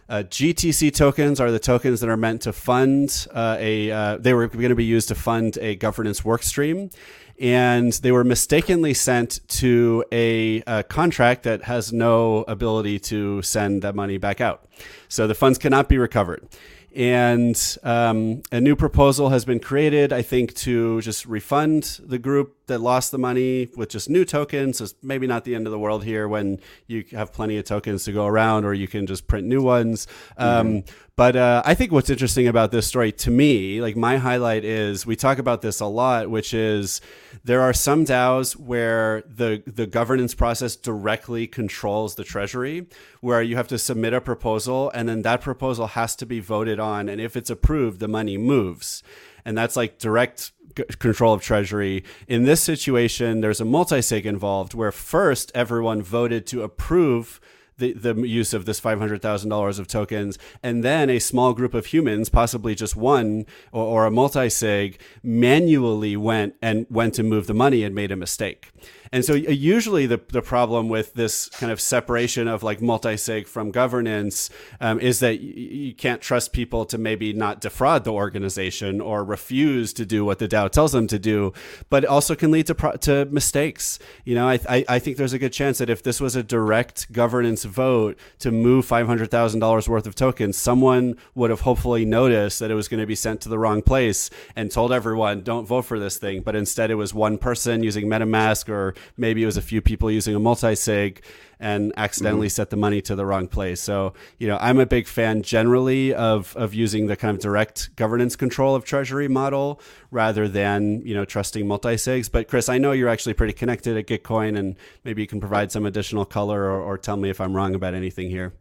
S1: Uh, GTC tokens are the tokens that are meant to fund uh, a. Uh, they were going to be used to fund a governance workstream, and they were mistakenly sent to a, a, contract that has no ability to send that money back out. So the funds cannot be recovered. And um, a new proposal has been created, I think, to just refund the group that lost the money with just new tokens. is maybe not the end of the world here when you have plenty of tokens to go around, or you can just print new ones. Um, mm-hmm. Um, but uh, I think what's interesting about this story to me, like my highlight is we talk about this a lot, which is there are some DAOs where the the governance process directly controls the treasury, where you have to submit a proposal and then that proposal has to be voted on, and if it's approved, the money moves and that's like direct control of treasury. In this situation, there's a multi-sig involved where first everyone voted to approve the, the use of this $500,000 of tokens. And then a small group of humans, possibly just one or, or a multi sig, manually went and went to move the money and made a mistake. And so uh, usually the, the problem with this kind of separation of like multi-sig from governance um, is that y- you can't trust people to maybe not defraud the organization or refuse to do what the DAO tells them to do, but it also can lead to pro- to mistakes. You know, I, I, I think there's a good chance that if this was a direct governance vote to move $500,000 worth of tokens, someone would have hopefully noticed that it was going to be sent to the wrong place and told everyone, don't vote for this thing. But instead it was one person using MetaMask or maybe it was a few people using a multi-sig and accidentally mm-hmm. set the money to the wrong place. So, you know, I'm a big fan generally of of using the kind of direct governance control of treasury model rather than, you know, trusting multi-sigs. But Chris, I know you're actually pretty connected at Gitcoin and maybe you can provide some additional color or, or tell me if I'm wrong about anything here.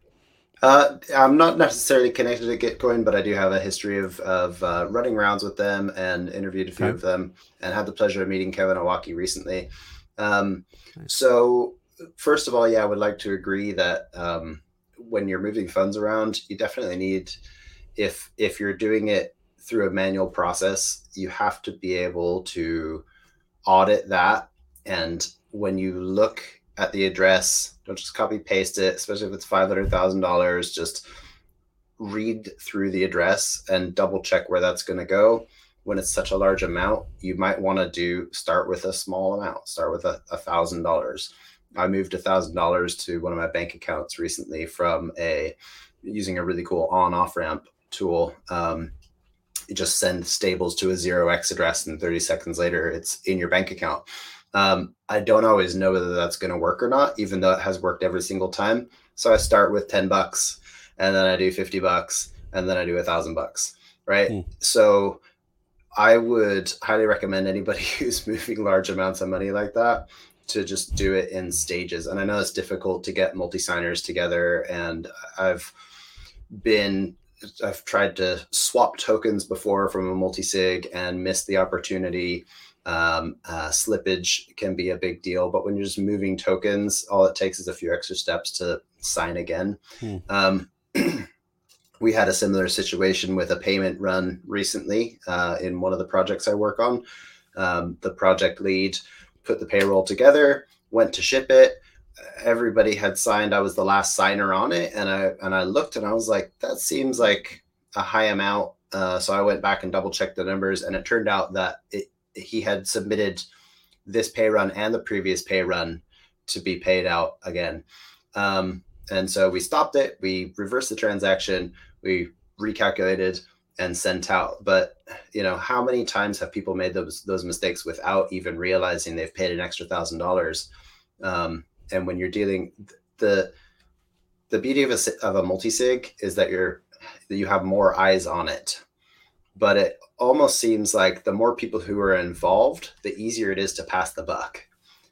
S2: Uh, I'm not necessarily connected to Gitcoin, but I do have a history of of uh, running rounds with them and interviewed a few okay. of them, and had the pleasure of meeting Kevin Owocki recently. Um, nice. So, first of all, yeah, I would like to agree that um, when you're moving funds around, you definitely need, if if you're doing it through a manual process, you have to be able to audit that. And when you look at the address, don't just copy paste it, especially if it's five hundred thousand dollars. Just read through the address and double check where that's going to go when it's such a large amount, you might want to do start with a small amount, start with a thousand dollars. I moved a thousand dollars to one of my bank accounts recently from a using a really cool on off ramp tool. Um, you just send stables to a zero X address, and 30 seconds later, it's in your bank account. Um, I don't always know whether that's going to work or not, even though it has worked every single time. So I start with 10 bucks, and then I do 50 bucks, and then I do a thousand bucks, right? Mm. So I would highly recommend anybody who's moving large amounts of money like that to just do it in stages. And I know it's difficult to get multi signers together, and I've been I've tried to swap tokens before from a multi sig and missed the opportunity. Um, uh, slippage can be a big deal, but when you're just moving tokens, all it takes is a few extra steps to sign again. Hmm. Um, we had a similar situation with a payment run recently uh, in one of the projects I work on. Um, the project lead put the payroll together, went to ship it. Everybody had signed. I was the last signer on it, and I and I looked and I was like, that seems like a high amount. Uh, so I went back and double checked the numbers, and it turned out that it, he had submitted this pay run and the previous pay run to be paid out again. Um, and so we stopped it. We reversed the transaction. We recalculated and sent out. But you know, how many times have people made those those mistakes without even realizing they've paid an extra thousand um, dollars? And when you're dealing the the beauty of a of a multi sig is that you're that you have more eyes on it. But it almost seems like the more people who are involved, the easier it is to pass the buck.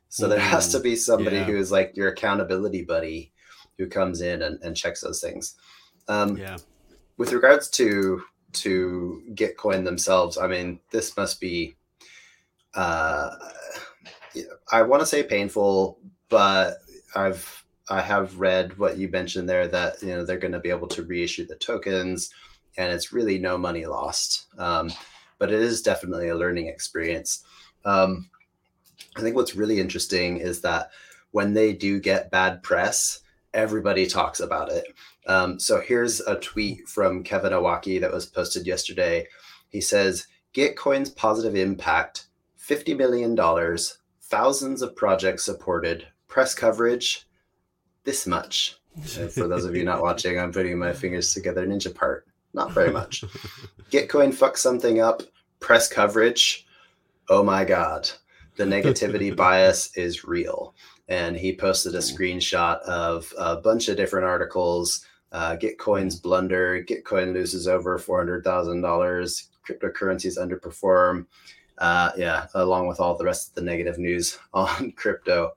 S2: So mm, there has to be somebody yeah. who is like your accountability buddy who comes in and, and checks those things. Um, yeah. With regards to to Gitcoin themselves, I mean, this must be. Uh, I want to say painful, but I've I have read what you mentioned there that you know they're going to be able to reissue the tokens, and it's really no money lost. Um, but it is definitely a learning experience. Um, I think what's really interesting is that when they do get bad press, everybody talks about it. Um, so here's a tweet from Kevin Owocki that was posted yesterday. He says, Gitcoin's positive impact, $50 million, thousands of projects supported, press coverage, this much. And for those of you not watching, I'm putting my fingers together ninja part. Not very much. Gitcoin fucks something up, press coverage. Oh my God. The negativity bias is real and he posted a screenshot of a bunch of different articles. Uh, Gitcoin's blunder. Gitcoin loses over four hundred thousand dollars. Cryptocurrencies underperform. Uh, yeah, along with all the rest of the negative news on crypto.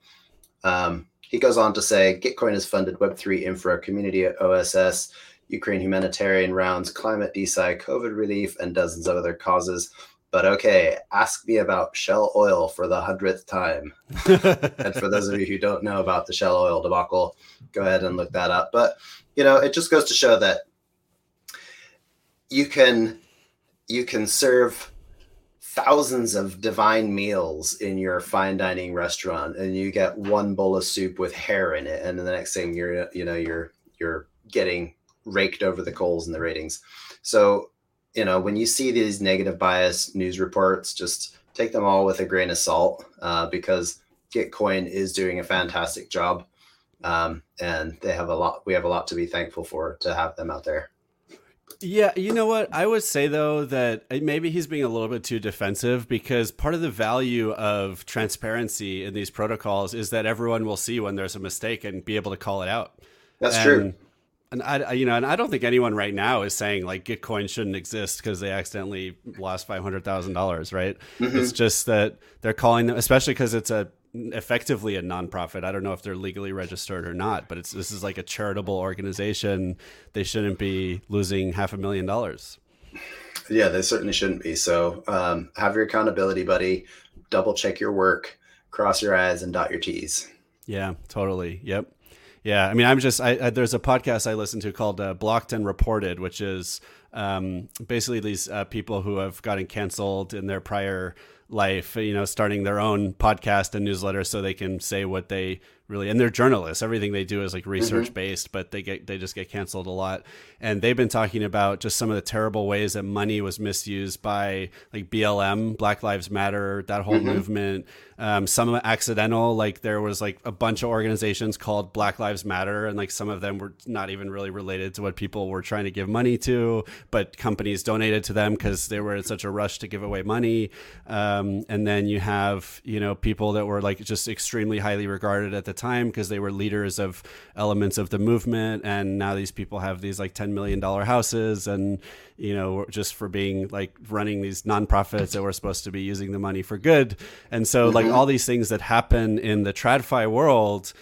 S2: Um, he goes on to say Gitcoin has funded Web3 infra, community OSS, Ukraine humanitarian rounds, climate DeSci, COVID relief, and dozens of other causes. But okay, ask me about Shell Oil for the hundredth time. and for those of you who don't know about the Shell Oil debacle, go ahead and look that up. But you know, it just goes to show that you can you can serve thousands of divine meals in your fine dining restaurant and you get one bowl of soup with hair in it and the next thing you're you know you're you're getting raked over the coals in the ratings so you know, when you see these negative bias news reports, just take them all with a grain of salt uh, because Gitcoin is doing a fantastic job. Um, and they have a lot, we have a lot to be thankful for to have them out there.
S1: Yeah, you know what? I would say though that uh, maybe he's being a little bit too defensive because part of the value of transparency in these protocols is that everyone will see when there's a mistake and be able to call it out.
S2: That's and, true
S1: and I, you know, and I don't think anyone right now is saying like Gitcoin shouldn't exist because they accidentally lost five hundred thousand dollars, right? Mm-hmm. It's just that they're calling them, especially because it's a effectively a nonprofit. I don't know if they're legally registered or not, but it's this is like a charitable organization. They shouldn't be losing half a million dollars.
S2: Yeah, they certainly shouldn't be. So um, have your accountability buddy. Double check your work, cross your I's, and dot your T's.
S1: Yeah, totally. Yep. Yeah, I mean, I'm just I, I, there's a podcast I listen to called uh, Blocked and Reported, which is um, basically these uh, people who have gotten canceled in their prior life, you know, starting their own podcast and newsletter so they can say what they really and they're journalists everything they do is like research mm-hmm. based but they get they just get canceled a lot and they've been talking about just some of the terrible ways that money was misused by like blm black lives matter that whole mm-hmm. movement um, some of accidental like there was like a bunch of organizations called black lives matter and like some of them were not even really related to what people were trying to give money to but companies donated to them because they were in such a rush to give away money. Um, and then you have you know people that were like just extremely highly regarded at the time because they were leaders of elements of the movement and now these people have these like 10 million dollar houses and you know just for being like running these nonprofits that were supposed to be using the money for good and so mm-hmm. like all these things that happen in the tradfi world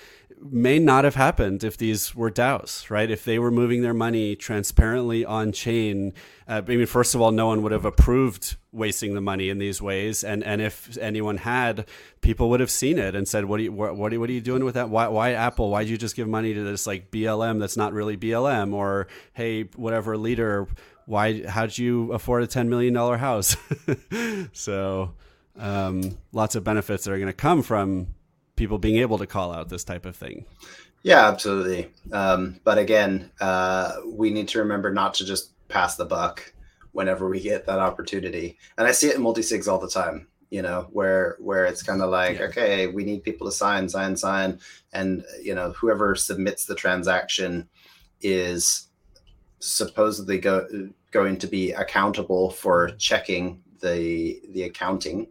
S1: may not have happened if these were DAOs, right? If they were moving their money transparently on chain, uh, I mean, first of all, no one would have approved wasting the money in these ways, and and if anyone had, people would have seen it and said, "What are you what what are, what are you doing with that? Why why Apple? Why did you just give money to this like BLM that's not really BLM? Or hey, whatever leader, why how'd you afford a ten million dollar house?" so. Um, lots of benefits that are going to come from people being able to call out this type of thing.
S2: Yeah, absolutely. Um, but again, uh, we need to remember not to just pass the buck whenever we get that opportunity. And I see it in multi-sigs all the time. you know, where where it's kind of like, yeah. okay, we need people to sign, sign, sign, and you know, whoever submits the transaction is supposedly go, going to be accountable for checking the the accounting.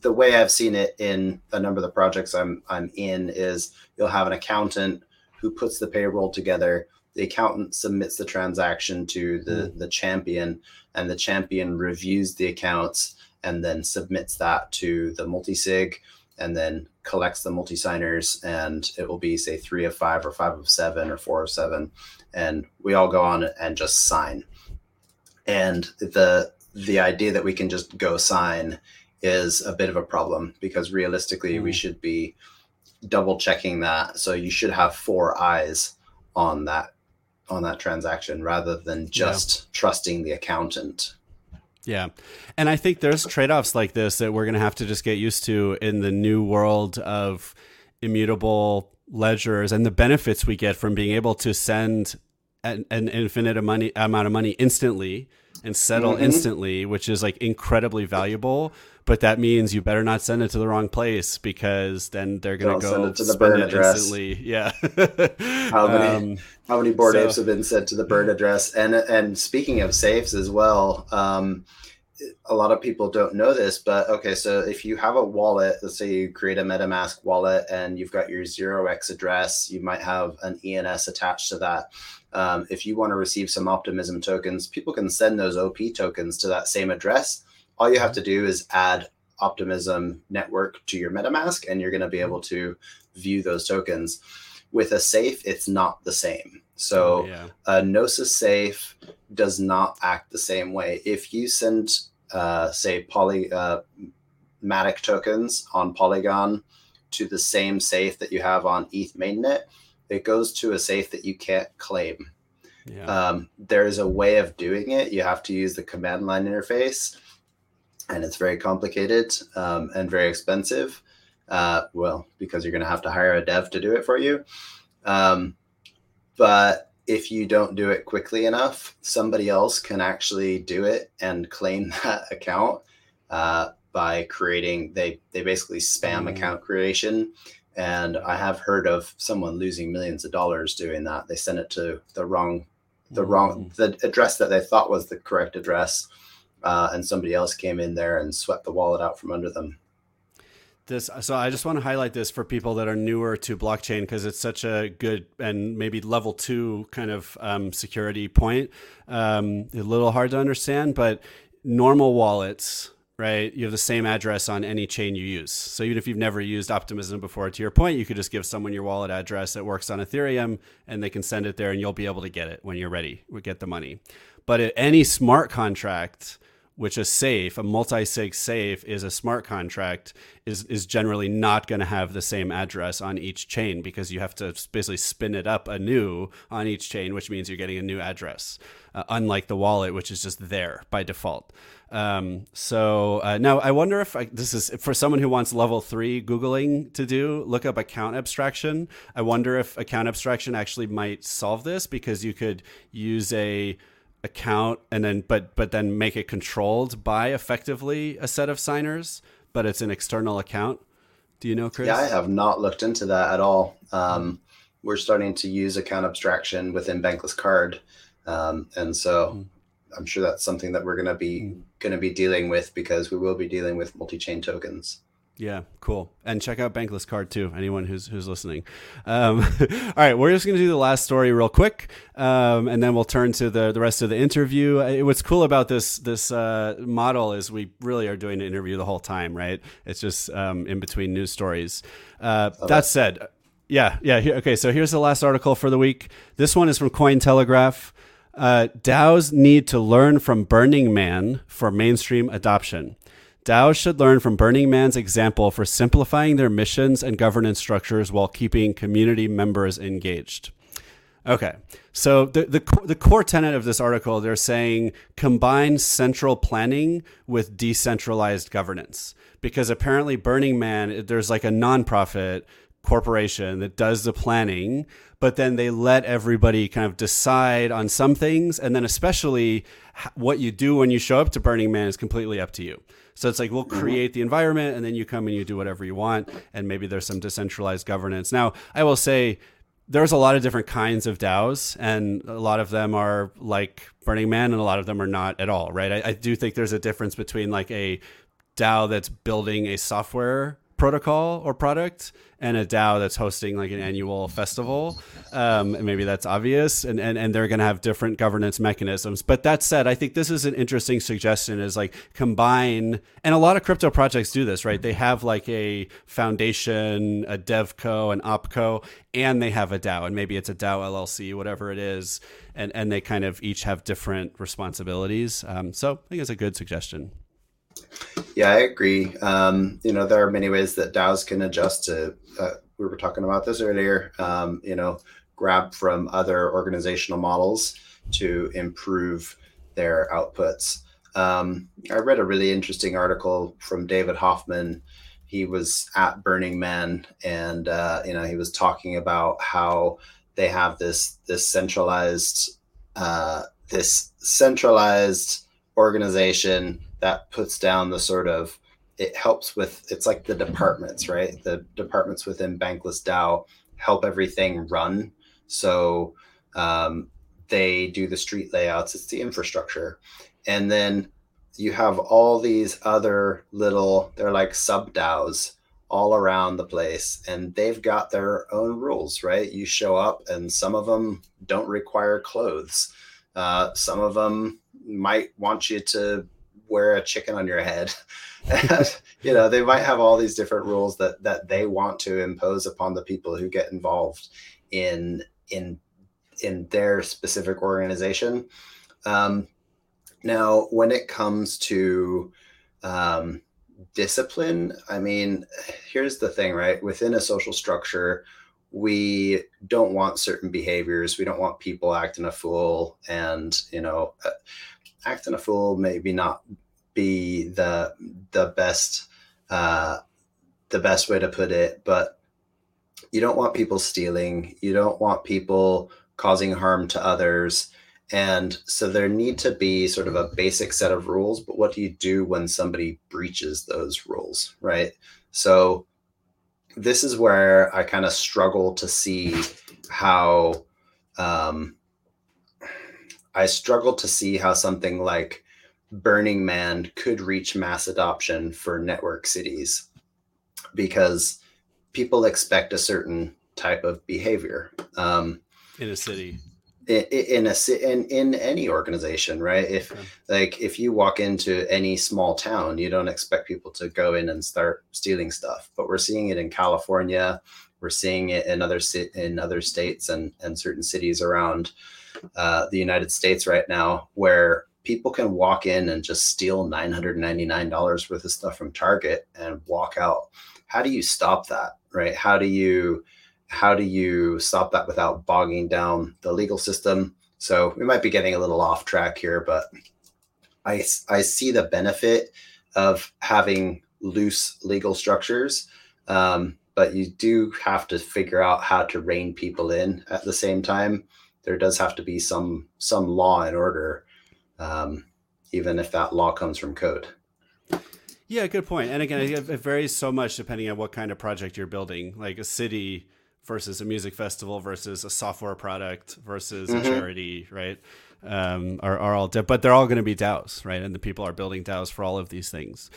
S2: The way I've seen it in a number of the projects I'm I'm in is you'll have an accountant who puts the payroll together. The accountant submits the transaction to the mm. the champion, and the champion reviews the accounts and then submits that to the multi-sig and then collects the multi-signers and it will be say three of five or five of seven or four of seven and we all go on and just sign and the the idea that we can just go sign is a bit of a problem because realistically mm. we should be double checking that so you should have four eyes on that on that transaction rather than just yeah. trusting the accountant
S1: yeah. And I think there's trade offs like this that we're going to have to just get used to in the new world of immutable ledgers and the benefits we get from being able to send an, an infinite money, amount of money instantly and settle mm-hmm. instantly, which is like incredibly valuable. But that means you better not send it to the wrong place because then they're going to go
S2: send it to the burn address. Instantly.
S1: Yeah.
S2: how many um, how many Bored so, apes have been sent to the burn address? And and speaking of safes as well, um, a lot of people don't know this, but okay, so if you have a wallet, let's say you create a MetaMask wallet and you've got your 0x address, you might have an ENS attached to that. Um, if you want to receive some Optimism tokens, people can send those OP tokens to that same address. All you have to do is add Optimism network to your MetaMask, and you're going to be able to view those tokens. With a safe, it's not the same. So, oh, yeah. a Gnosis safe does not act the same way. If you send, uh, say, poly uh, Matic tokens on Polygon to the same safe that you have on ETH mainnet, it goes to a safe that you can't claim. Yeah. Um, there's a way of doing it. You have to use the command line interface, and it's very complicated um, and very expensive. Uh, well, because you're going to have to hire a dev to do it for you. Um, but if you don't do it quickly enough, somebody else can actually do it and claim that account uh, by creating. They they basically spam mm. account creation and I have heard of someone losing millions of dollars doing that. They sent it to the wrong, the mm-hmm. wrong, the address that they thought was the correct address, uh, and somebody else came in there and swept the wallet out from under them.
S1: This, so I just want to highlight this for people that are newer to blockchain because it's such a good and maybe level two kind of um, security point. Um, a little hard to understand, but normal wallets right? You have the same address on any chain you use. So even if you've never used Optimism before, to your point, you could just give someone your wallet address that works on Ethereum and they can send it there and you'll be able to get it when you're ready, we get the money. But any smart contract, which is safe, a multi-sig safe is a smart contract, is is generally not going to have the same address on each chain because you have to basically spin it up anew on each chain, which means you're getting a new address. Uh, unlike the wallet, which is just there by default. Um, so uh, now I wonder if I, this is for someone who wants level three Googling to do, look up account abstraction. I wonder if account abstraction actually might solve this because you could use a account and then but but then make it controlled by effectively a set of signers, but it's an external account. Do you know, Chris?
S2: Yeah, I have not looked into that at all. Um, we're starting to use account abstraction within Bankless Card, um, and so mm. I'm sure that's something that we're going to be mm. going to be dealing with because we will be dealing with multi-chain tokens.
S1: Yeah, cool. And check out Bankless Card too. Anyone who's who's listening. Um, all right, we're just going to do the last story real quick, um, and then we'll turn to the the rest of the interview. Uh, what's cool about this this uh, model is we really are doing an interview the whole time, right? It's just um, in between news stories. Uh, that said, yeah, yeah. Here, okay, so here's the last article for the week. This one is from Cointelegraph. Uh, DAOs need to learn from Burning Man for mainstream adoption. DAOs should learn from Burning Man's example for simplifying their missions and governance structures while keeping community members engaged. Okay, so the, the, the core tenet of this article, they're saying combine central planning with decentralized governance. Because apparently, Burning Man, there's like a nonprofit corporation that does the planning, but then they let everybody kind of decide on some things. And then, especially, what you do when you show up to Burning Man is completely up to you. So it's like we'll mm-hmm. create the environment and then you come and you do whatever you want. And maybe there's some decentralized governance. Now, I will say, there's a lot of different kinds of DAOs, and a lot of them are like Burning Man, and a lot of them are not at all, right? I, I do think there's a difference between like a DAO that's building a software protocol or product and a DAO that's hosting like an annual festival. Um, and maybe that's obvious, and, and, and they're going to have different governance mechanisms. But that said, I think this is an interesting suggestion is like combine, and a lot of crypto projects do this, right? They have like a foundation, a devco, an opco, and they have a DAO, and maybe it's a DAO LLC, whatever it is, and, and they kind of each have different responsibilities. Um, so I think it's a good suggestion.
S2: Yeah, I agree. Um, you know, there are many ways that DAOs can adjust to. Uh, we were talking about this earlier. Um, you know, grab from other organizational models to improve their outputs. Um, I read a really interesting article from David Hoffman. He was at Burning Man, and uh, you know, he was talking about how they have this this centralized uh, this centralized organization that puts down the sort of it helps with it's like the departments right? The departments within bankless dao help everything run. So um, they do the street layouts it's the infrastructure. And then you have all these other little they're like sub daos all around the place and they've got their own rules right? You show up and some of them don't require clothes. Uh, some of them might want you to wear a chicken on your head. and, you know, they might have all these different rules that that they want to impose upon the people who get involved in in in their specific organization. Um, now, when it comes to um, discipline, I mean, here's the thing, right? Within a social structure, we don't want certain behaviors. We don't want people acting a fool, and you know, uh, acting a fool maybe not be the the best uh, the best way to put it, but you don't want people stealing. You don't want people causing harm to others. And so there need to be sort of a basic set of rules, but what do you do when somebody breaches those rules, right? So this is where I kind of struggle to see how um, I struggle to see how something like Burning Man could reach mass adoption for network cities because people expect a certain type of behavior um,
S1: in a city.
S2: In, in a in in any organization, right? If okay. like if you walk into any small town, you don't expect people to go in and start stealing stuff. But we're seeing it in California, we're seeing it in other in other states and and certain cities around uh, the United States right now, where people can walk in and just steal $999 worth of stuff from Target and walk out. How do you stop that? Right? How do you how do you stop that without bogging down the legal system? So we might be getting a little off track here, but I, I see the benefit of having loose legal structures. Um, but you do have to figure out how to rein people in at the same time there does have to be some some law and order, um, even if that law comes from code.
S1: Yeah, good point. And again, it varies so much depending on what kind of project you're building. Like a city versus a music festival versus a software product versus mm-hmm. a charity, right? Um, are, are all, but they're all going to be DAOs, right? And the people are building DAOs for all of these things.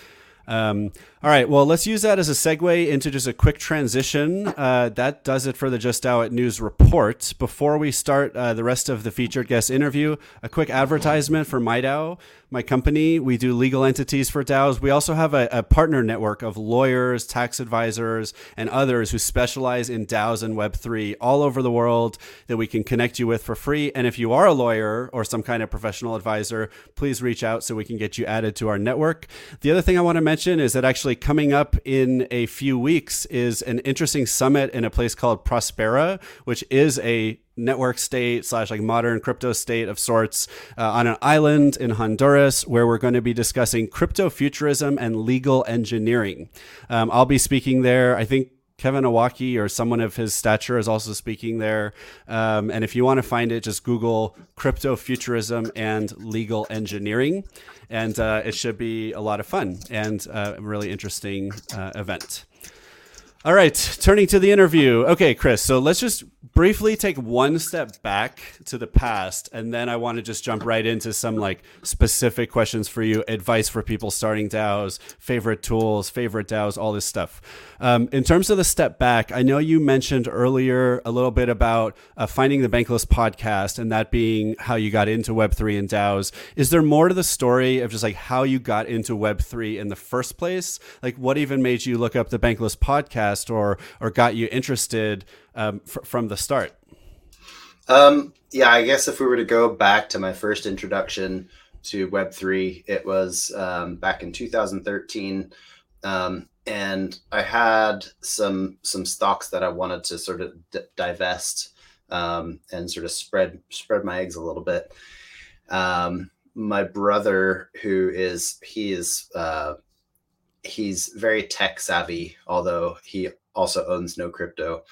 S1: Um, all right, well, let's use that as a segue into just a quick transition. Uh, that does it for the Just DAO It News report. Before we start uh, the rest of the featured guest interview, a quick advertisement for MIDAO my company. We do legal entities for DAOs. We also have a, a, partner network of lawyers, tax advisors, and others who specialize in DAOs and Web3 all over the world that we can connect you with for free. And if you are a lawyer or some kind of professional advisor, please reach out so we can get you added to our network. The other thing I want to mention is that actually coming up in a few weeks is an interesting summit in a place called Prospera, which is a network state slash like modern crypto state of sorts uh, on an island in Honduras where we're going to be discussing crypto futurism and legal engineering. Um, I'll be speaking there, I think Kevin Owocki or someone of his stature is also speaking there. Um, and if you want to find it, just Google crypto futurism and legal engineering, and uh, it should be a lot of fun and uh, a really interesting uh, event. All right, turning to the interview. Okay, Chris, so let's just briefly take one step back to the past and then I want to just jump right into some like specific questions for you, advice for people starting DAOs, favorite tools, favorite DAOs, all this stuff. Um, in terms of the step back, I know you mentioned earlier a little bit about uh, finding the Bankless podcast and that being how you got into Web3 and DAOs. Is there more to the story of just like how you got into Web3 in the first place? Like what even made you look up the Bankless podcast or, or got you interested um, f- from the start?
S2: Um, yeah, I guess if we were to go back to my first introduction to Web3, it was um, back in 2013. Um, and I had some some stocks that I wanted to sort of d- divest um, and sort of spread spread my eggs a little bit. Um, my brother, who is he is uh, he's very tech savvy, although he also owns no crypto.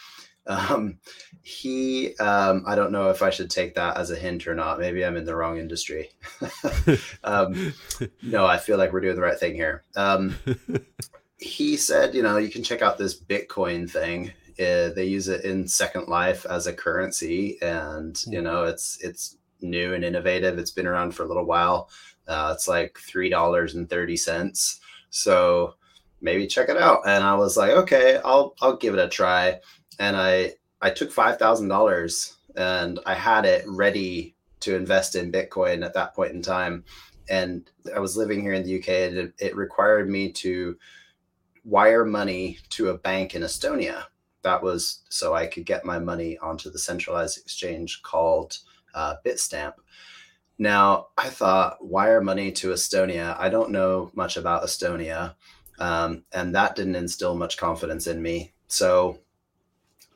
S2: Um, he, um, I don't know if I should take that as a hint or not. Maybe I'm in the wrong industry. um, no, I feel like we're doing the right thing here. Um, he said, you know, you can check out this Bitcoin thing. Uh, they use it in Second Life as a currency, and you know, it's it's new and innovative. It's been around for a little while. Uh, it's like three dollars and thirty cents. So maybe check it out. And I was like, okay, I'll I'll give it a try and I I took five thousand dollars and I had it ready to invest in Bitcoin at that point in time. And I was living here in the UK, and it, it required me to wire money to a bank in Estonia. That was so I could get my money onto the centralized exchange called uh, Bitstamp. Now, I thought wire money to Estonia. I don't know much about Estonia, um, and that didn't instill much confidence in me. So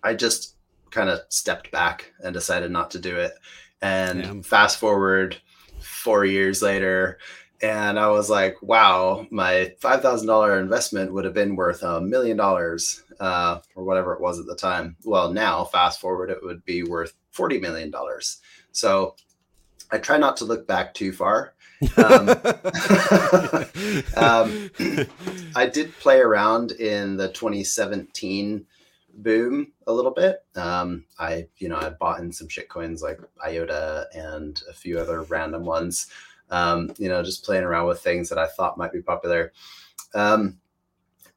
S2: I just kind of stepped back and decided not to do it. And Damn. fast forward four years later, and I was like, wow, my $5,000 investment would have been worth a million dollars uh, or whatever it was at the time. Well, now, fast forward, it would be worth $40 million. So I try not to look back too far. um, um, I did play around in the 2017 boom a little bit. Um, I, you know, I bought in some shit coins like IOTA and a few other random ones. Um, you know, just playing around with things that I thought might be popular. Um,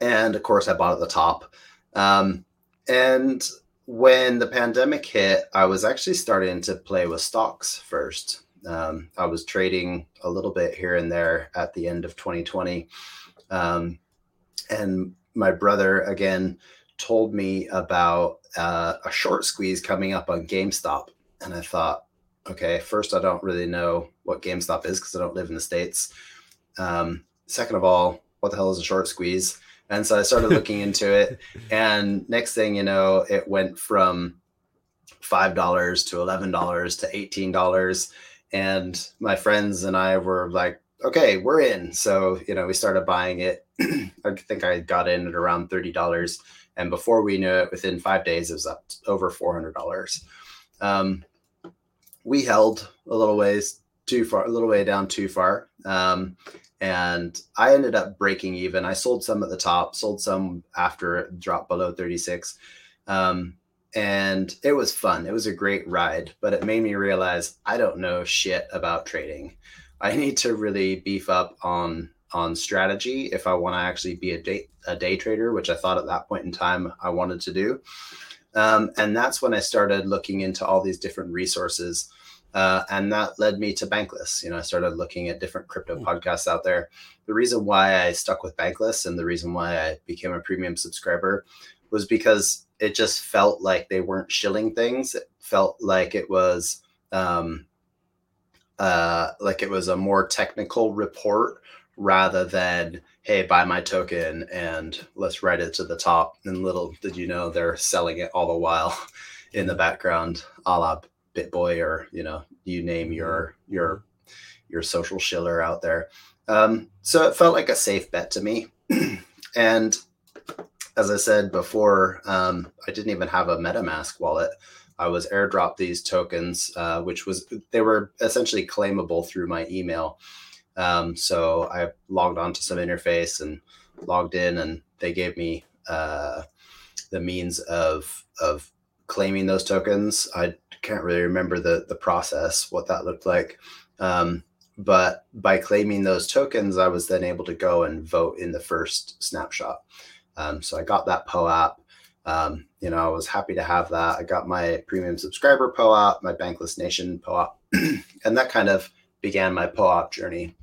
S2: and of course, I bought at the top. Um, and when the pandemic hit, I was actually starting to play with stocks first. Um, I was trading a little bit here and there at the end of 2020. Um, and my brother, again, told me about uh, a short squeeze coming up on GameStop. And I thought, okay, first, I don't really know what GameStop is because I don't live in the States. Um, second of all, what the hell is a short squeeze? And so I started looking into it. And next thing you know, it went from $5 to $11 to $18. And my friends and I were like, okay, we're in. So, you know, we started buying it. I think I got in at around $30 and before we knew it, within five days, it was up over $400. Um, we held a little ways too far, a little way down too far. Um, and I ended up breaking even. I sold some at the top, sold some after it dropped below 36. Um, and it was fun. It was a great ride, but it made me realize I don't know shit about trading. I need to really beef up on on strategy if I want to actually be a day a day trader, which I thought at that point in time I wanted to do. Um, and that's when I started looking into all these different resources. Uh, and that led me to Bankless. You know, I started looking at different crypto hmm. podcasts out there. The reason why I stuck with Bankless and the reason why I became a premium subscriber was because it just felt like they weren't shilling things. It felt like it was um, uh, like it was a more technical report rather than hey buy my token and let's write it to the top and little did you know they're selling it all the while in the background a la bitboy or you know you name your your your social shiller out there um, so it felt like a safe bet to me and as I said before, um, I didn't even have a MetaMask wallet. I was airdropped these tokens, uh, which was they were essentially claimable through my email. Um, so I logged onto some interface and logged in, and they gave me uh, the means of of claiming those tokens. I can't really remember the the process, what that looked like. Um, but by claiming those tokens, I was then able to go and vote in the first snapshot. Um, so I got that POAP. Um, you know, I was happy to have that. I got my premium subscriber POAP, my Bankless Nation POAP, and that kind of began my POAP journey.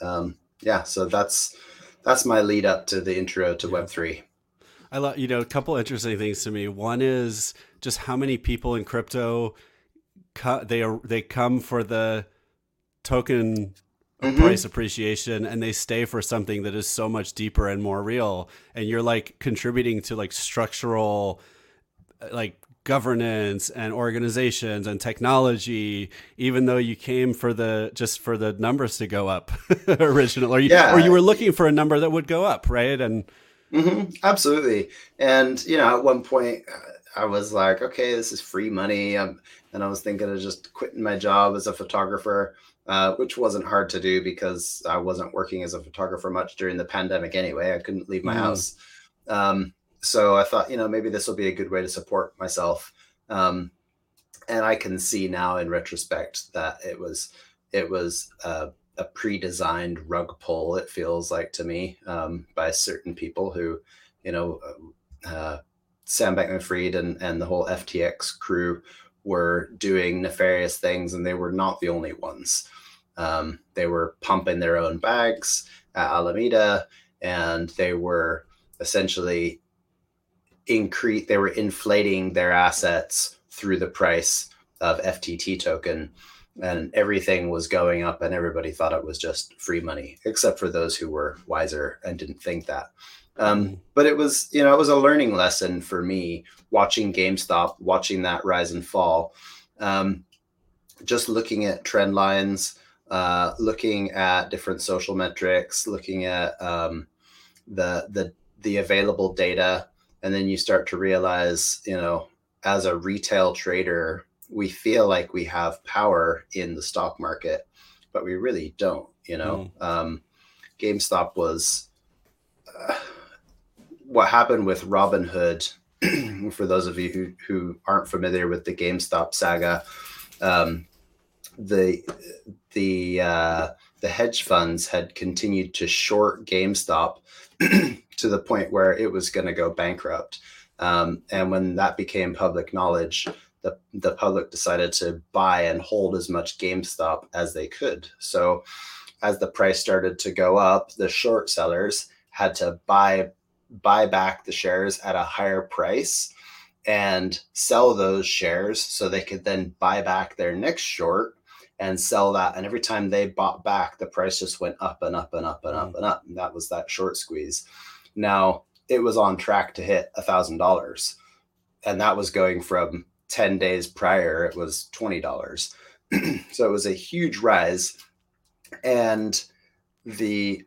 S2: Um, yeah, so that's that's my lead up to the intro to Web three.
S1: I love you know a couple interesting things to me. One is just how many people in crypto they are they come for the token mm-hmm. price appreciation and they stay for something that is so much deeper and more real and you're like contributing to like structural like governance and organizations and technology even though you came for the just for the numbers to go up originally or you, yeah. or you were looking for a number that would go up right and
S2: mm-hmm. absolutely and you know at one point i was like okay this is free money um, and i was thinking of just quitting my job as a photographer uh, which wasn't hard to do because I wasn't working as a photographer much during the pandemic anyway. I couldn't leave my mm. house. Um, so I thought, you know, maybe this will be a good way to support myself. Um, and I can see now in retrospect that it was it was a, a pre-designed rug pull. It feels like to me um, by certain people who, you know, uh, Sam Bankman-Fried and and the whole FTX crew were doing nefarious things, and they were not the only ones. Um, they were pumping their own bags at Alameda, and they were essentially increase. They were inflating their assets through the price of FTT token, and everything was going up, and everybody thought it was just free money, except for those who were wiser and didn't think that. Um, mm-hmm. but it was, you know, it was a learning lesson for me watching GameStop, watching that rise and fall, um, just looking at trend lines, uh, looking at different social metrics, looking at um, the the the available data, and then you start to realize, you know, as a retail trader, we feel like we have power in the stock market, but we really don't. You know, mm. um, GameStop was uh, what happened with Robinhood. for those of you who who aren't familiar with the GameStop saga, um, the the uh, the hedge funds had continued to short GameStop to the point where it was going to go bankrupt. Um, and when that became public knowledge, the, the public decided to buy and hold as much GameStop as they could. So, as the price started to go up, the short sellers had to buy buy back the shares at a higher price and sell those shares so they could then buy back their next short and sell that. And every time they bought back, the price just went up and up and up and up mm. and up. And that was that short squeeze. Now it was on track to hit a thousand dollars. And that was going from 10 days prior, it was $20. so it was a huge rise. And the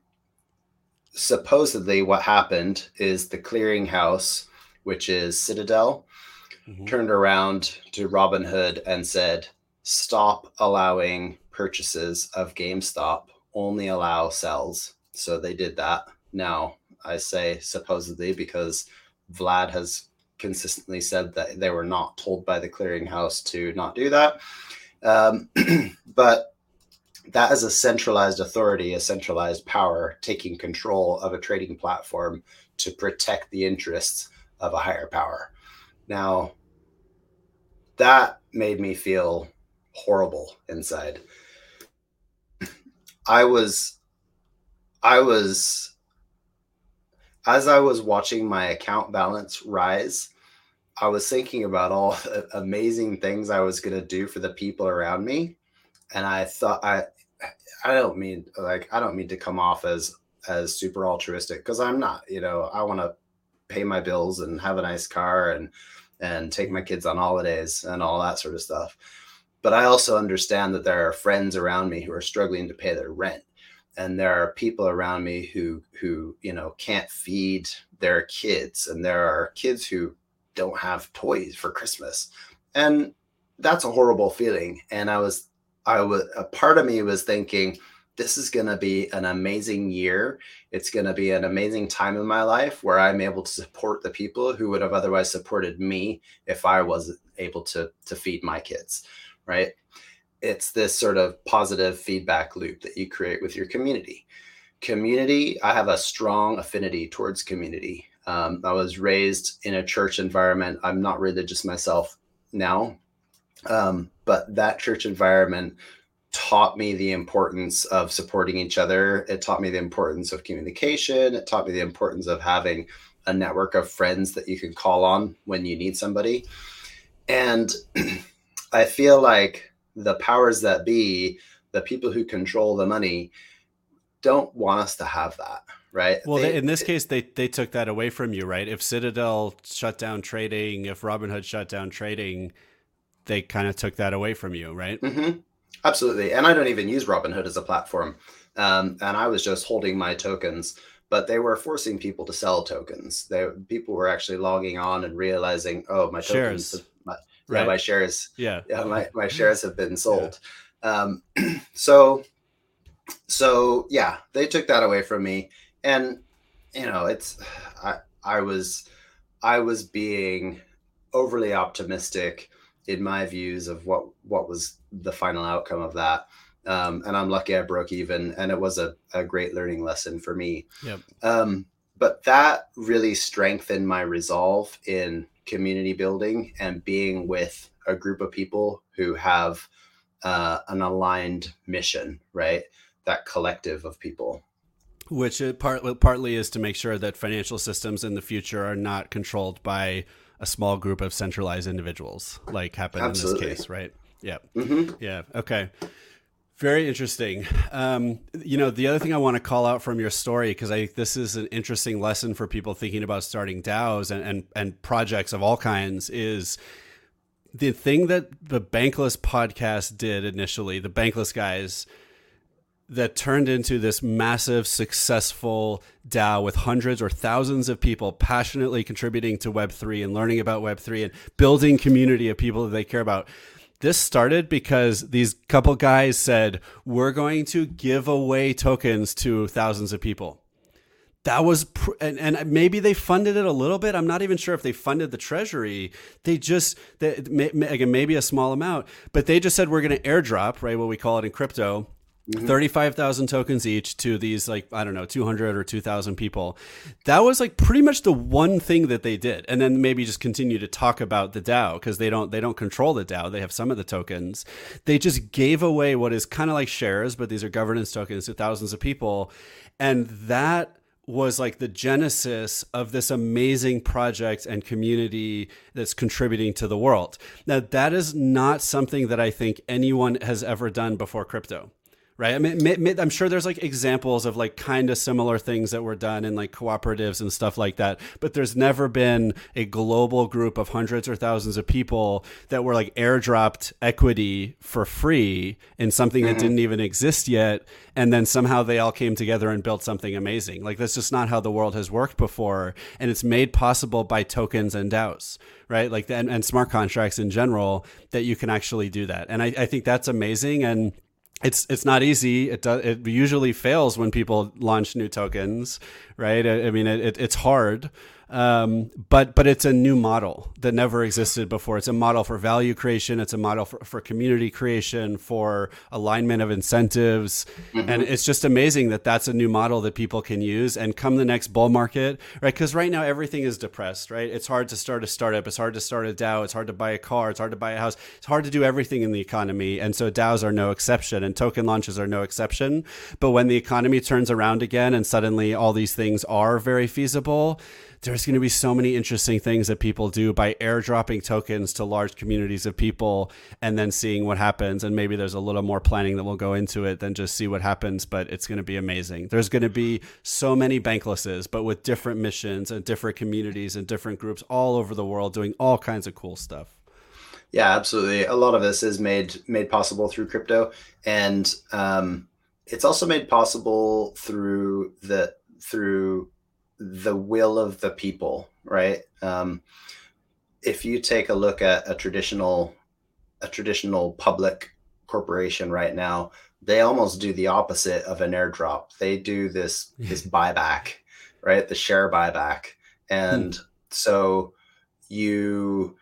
S2: supposedly what happened is the clearinghouse, which is Citadel, mm-hmm. turned around to Robinhood and said, stop allowing purchases of GameStop, only allow sells. So they did that. Now, I say supposedly because Vlad has consistently said that they were not told by the clearinghouse to not do that. Um, but that is a centralized authority, a centralized power taking control of a trading platform to protect the interests of a higher power. Now, that made me feel horrible inside. I was, I was, as I was watching my account balance rise, I was thinking about all the amazing things I was going to do for the people around me. And I thought, I, I don't mean like, I don't mean to come off as, as super altruistic because I'm not, you know, I want to pay my bills and have a nice car and, and take my kids on holidays and all that sort of stuff but I also understand that there are friends around me who are struggling to pay their rent. And there are people around me who who, you know, can't feed their kids and there are kids who don't have toys for Christmas. And that's a horrible feeling. And I was, I was, a part of me was thinking, this is going to be an amazing year. It's going to be an amazing time in my life where I'm able to support the people who would have otherwise supported me if I wasn't able to to feed my kids, right? It's this sort of positive feedback loop that you create with your community. Community, I have a strong affinity towards community. Um, I was raised in a church environment. I'm not religious myself now, um, but that church environment taught me the importance of supporting each other. It taught me the importance of communication. It taught me the importance of having a network of friends that you can call on when you need somebody. And I feel like the powers that be, the people who control the money, don't want us to have that, right?
S1: Well, they, in this case, they they took that away from you, right? If Citadel shut down trading, if Robinhood shut down trading, they kind of took that away from you, right?
S2: Mm-hmm. Absolutely. And I don't even use Robinhood as a platform. Um, and I was just holding my tokens, but they were forcing people to sell tokens. They, people were actually logging on and realizing, oh, my tokens, shares. My, right. my shares,
S1: yeah,
S2: yeah my, my shares have been sold. Yeah. Um, so, so yeah, they took that away from me. And, you know, it's, I, I was, I was being overly optimistic in my views of what what was the final outcome of that. Um, and I'm lucky I broke even, and it was a, a great learning lesson for me.
S1: Yep.
S2: Um, but that really strengthened my resolve in community building and being with a group of people who have uh, an aligned mission, right? That collective of people.
S1: Which it part, partly is to make sure that financial systems in the future are not controlled by a small group of centralized individuals, like happened Absolutely. in this case, right? Yeah.
S2: Mm-hmm.
S1: Yeah. Okay. Very interesting. Um, you know, the other thing I want to call out from your story, because I think this is an interesting lesson for people thinking about starting DAOs and, and, and projects of all kinds, is the thing that the Bankless podcast did initially, the Bankless guys that turned into this massive, successful DAO with hundreds or thousands of people passionately contributing to Web3 and learning about Web3 and building community of people that they care about. This started because these couple guys said, We're going to give away tokens to thousands of people. That was, pr- and, and maybe they funded it a little bit. I'm not even sure if they funded the treasury. They just, they, may, again, maybe a small amount, but they just said, We're going to airdrop, right? What we call it in crypto Mm-hmm. 35,000 tokens each to these like I don't know 200 or 2,000 people. That was like pretty much the one thing that they did. And then maybe just continue to talk about the DAO because they don't they don't control the DAO. They have some of the tokens. They just gave away what is kind of like shares, but these are governance tokens to thousands of people. And that was like the genesis of this amazing project and community that's contributing to the world. Now, that is not something that I think anyone has ever done before crypto right? I mean, I'm sure there's like examples of like kind of similar things that were done in like cooperatives and stuff like that, but there's never been a global group of hundreds or thousands of people that were like airdropped equity for free in something mm-hmm. that didn't even exist yet, and then somehow they all came together and built something amazing. Like that's just not how the world has worked before, and it's made possible by tokens and DAOs right? Like and, and smart contracts in general that you can actually do that. And I, I think that's amazing. And it's it's not easy. It does. It usually fails when people launch new tokens, right? I, I mean, it, it's hard. Um, but but it's a new model that never existed before. It's a model for value creation. It's a model for, for community creation, for alignment of incentives, mm-hmm. and it's just amazing that that's a new model that people can use. And come the next bull market, right? Because right now everything is depressed, right? It's hard to start a startup. It's hard to start a DAO. It's hard to buy a car. It's hard to buy a house. It's hard to do everything in the economy, and so DAOs are no exception, and token launches are no exception. But when the economy turns around again, and suddenly all these things are very feasible there's going to be so many interesting things that people do by airdropping tokens to large communities of people and then seeing what happens. And maybe there's a little more planning that will go into it than just see what happens, but it's going to be amazing. There's going to be so many banklesses, but with different missions and different communities and different groups all over the world doing all kinds of cool stuff.
S2: Yeah, absolutely. A lot of this is made made possible through crypto, and um, it's also made possible through the through the will of the people, right? Um, if you take a look at a traditional a traditional public corporation right now, they almost do the opposite of an airdrop. They do this this buyback, right? The share buyback. And hmm. so you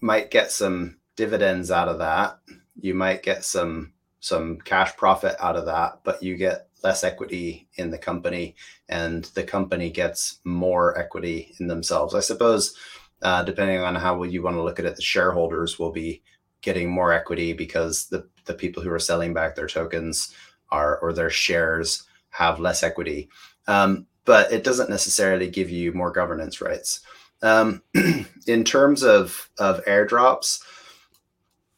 S2: might get some dividends out of that. You might get some some cash profit out of that, but you get less equity in the company and the company gets more equity in themselves. I suppose uh, depending on how you want to look at it, the shareholders will be getting more equity because the, the people who are selling back their tokens are or their shares have less equity. Um, but it doesn't necessarily give you more governance rights. Um, in terms of, of airdrops,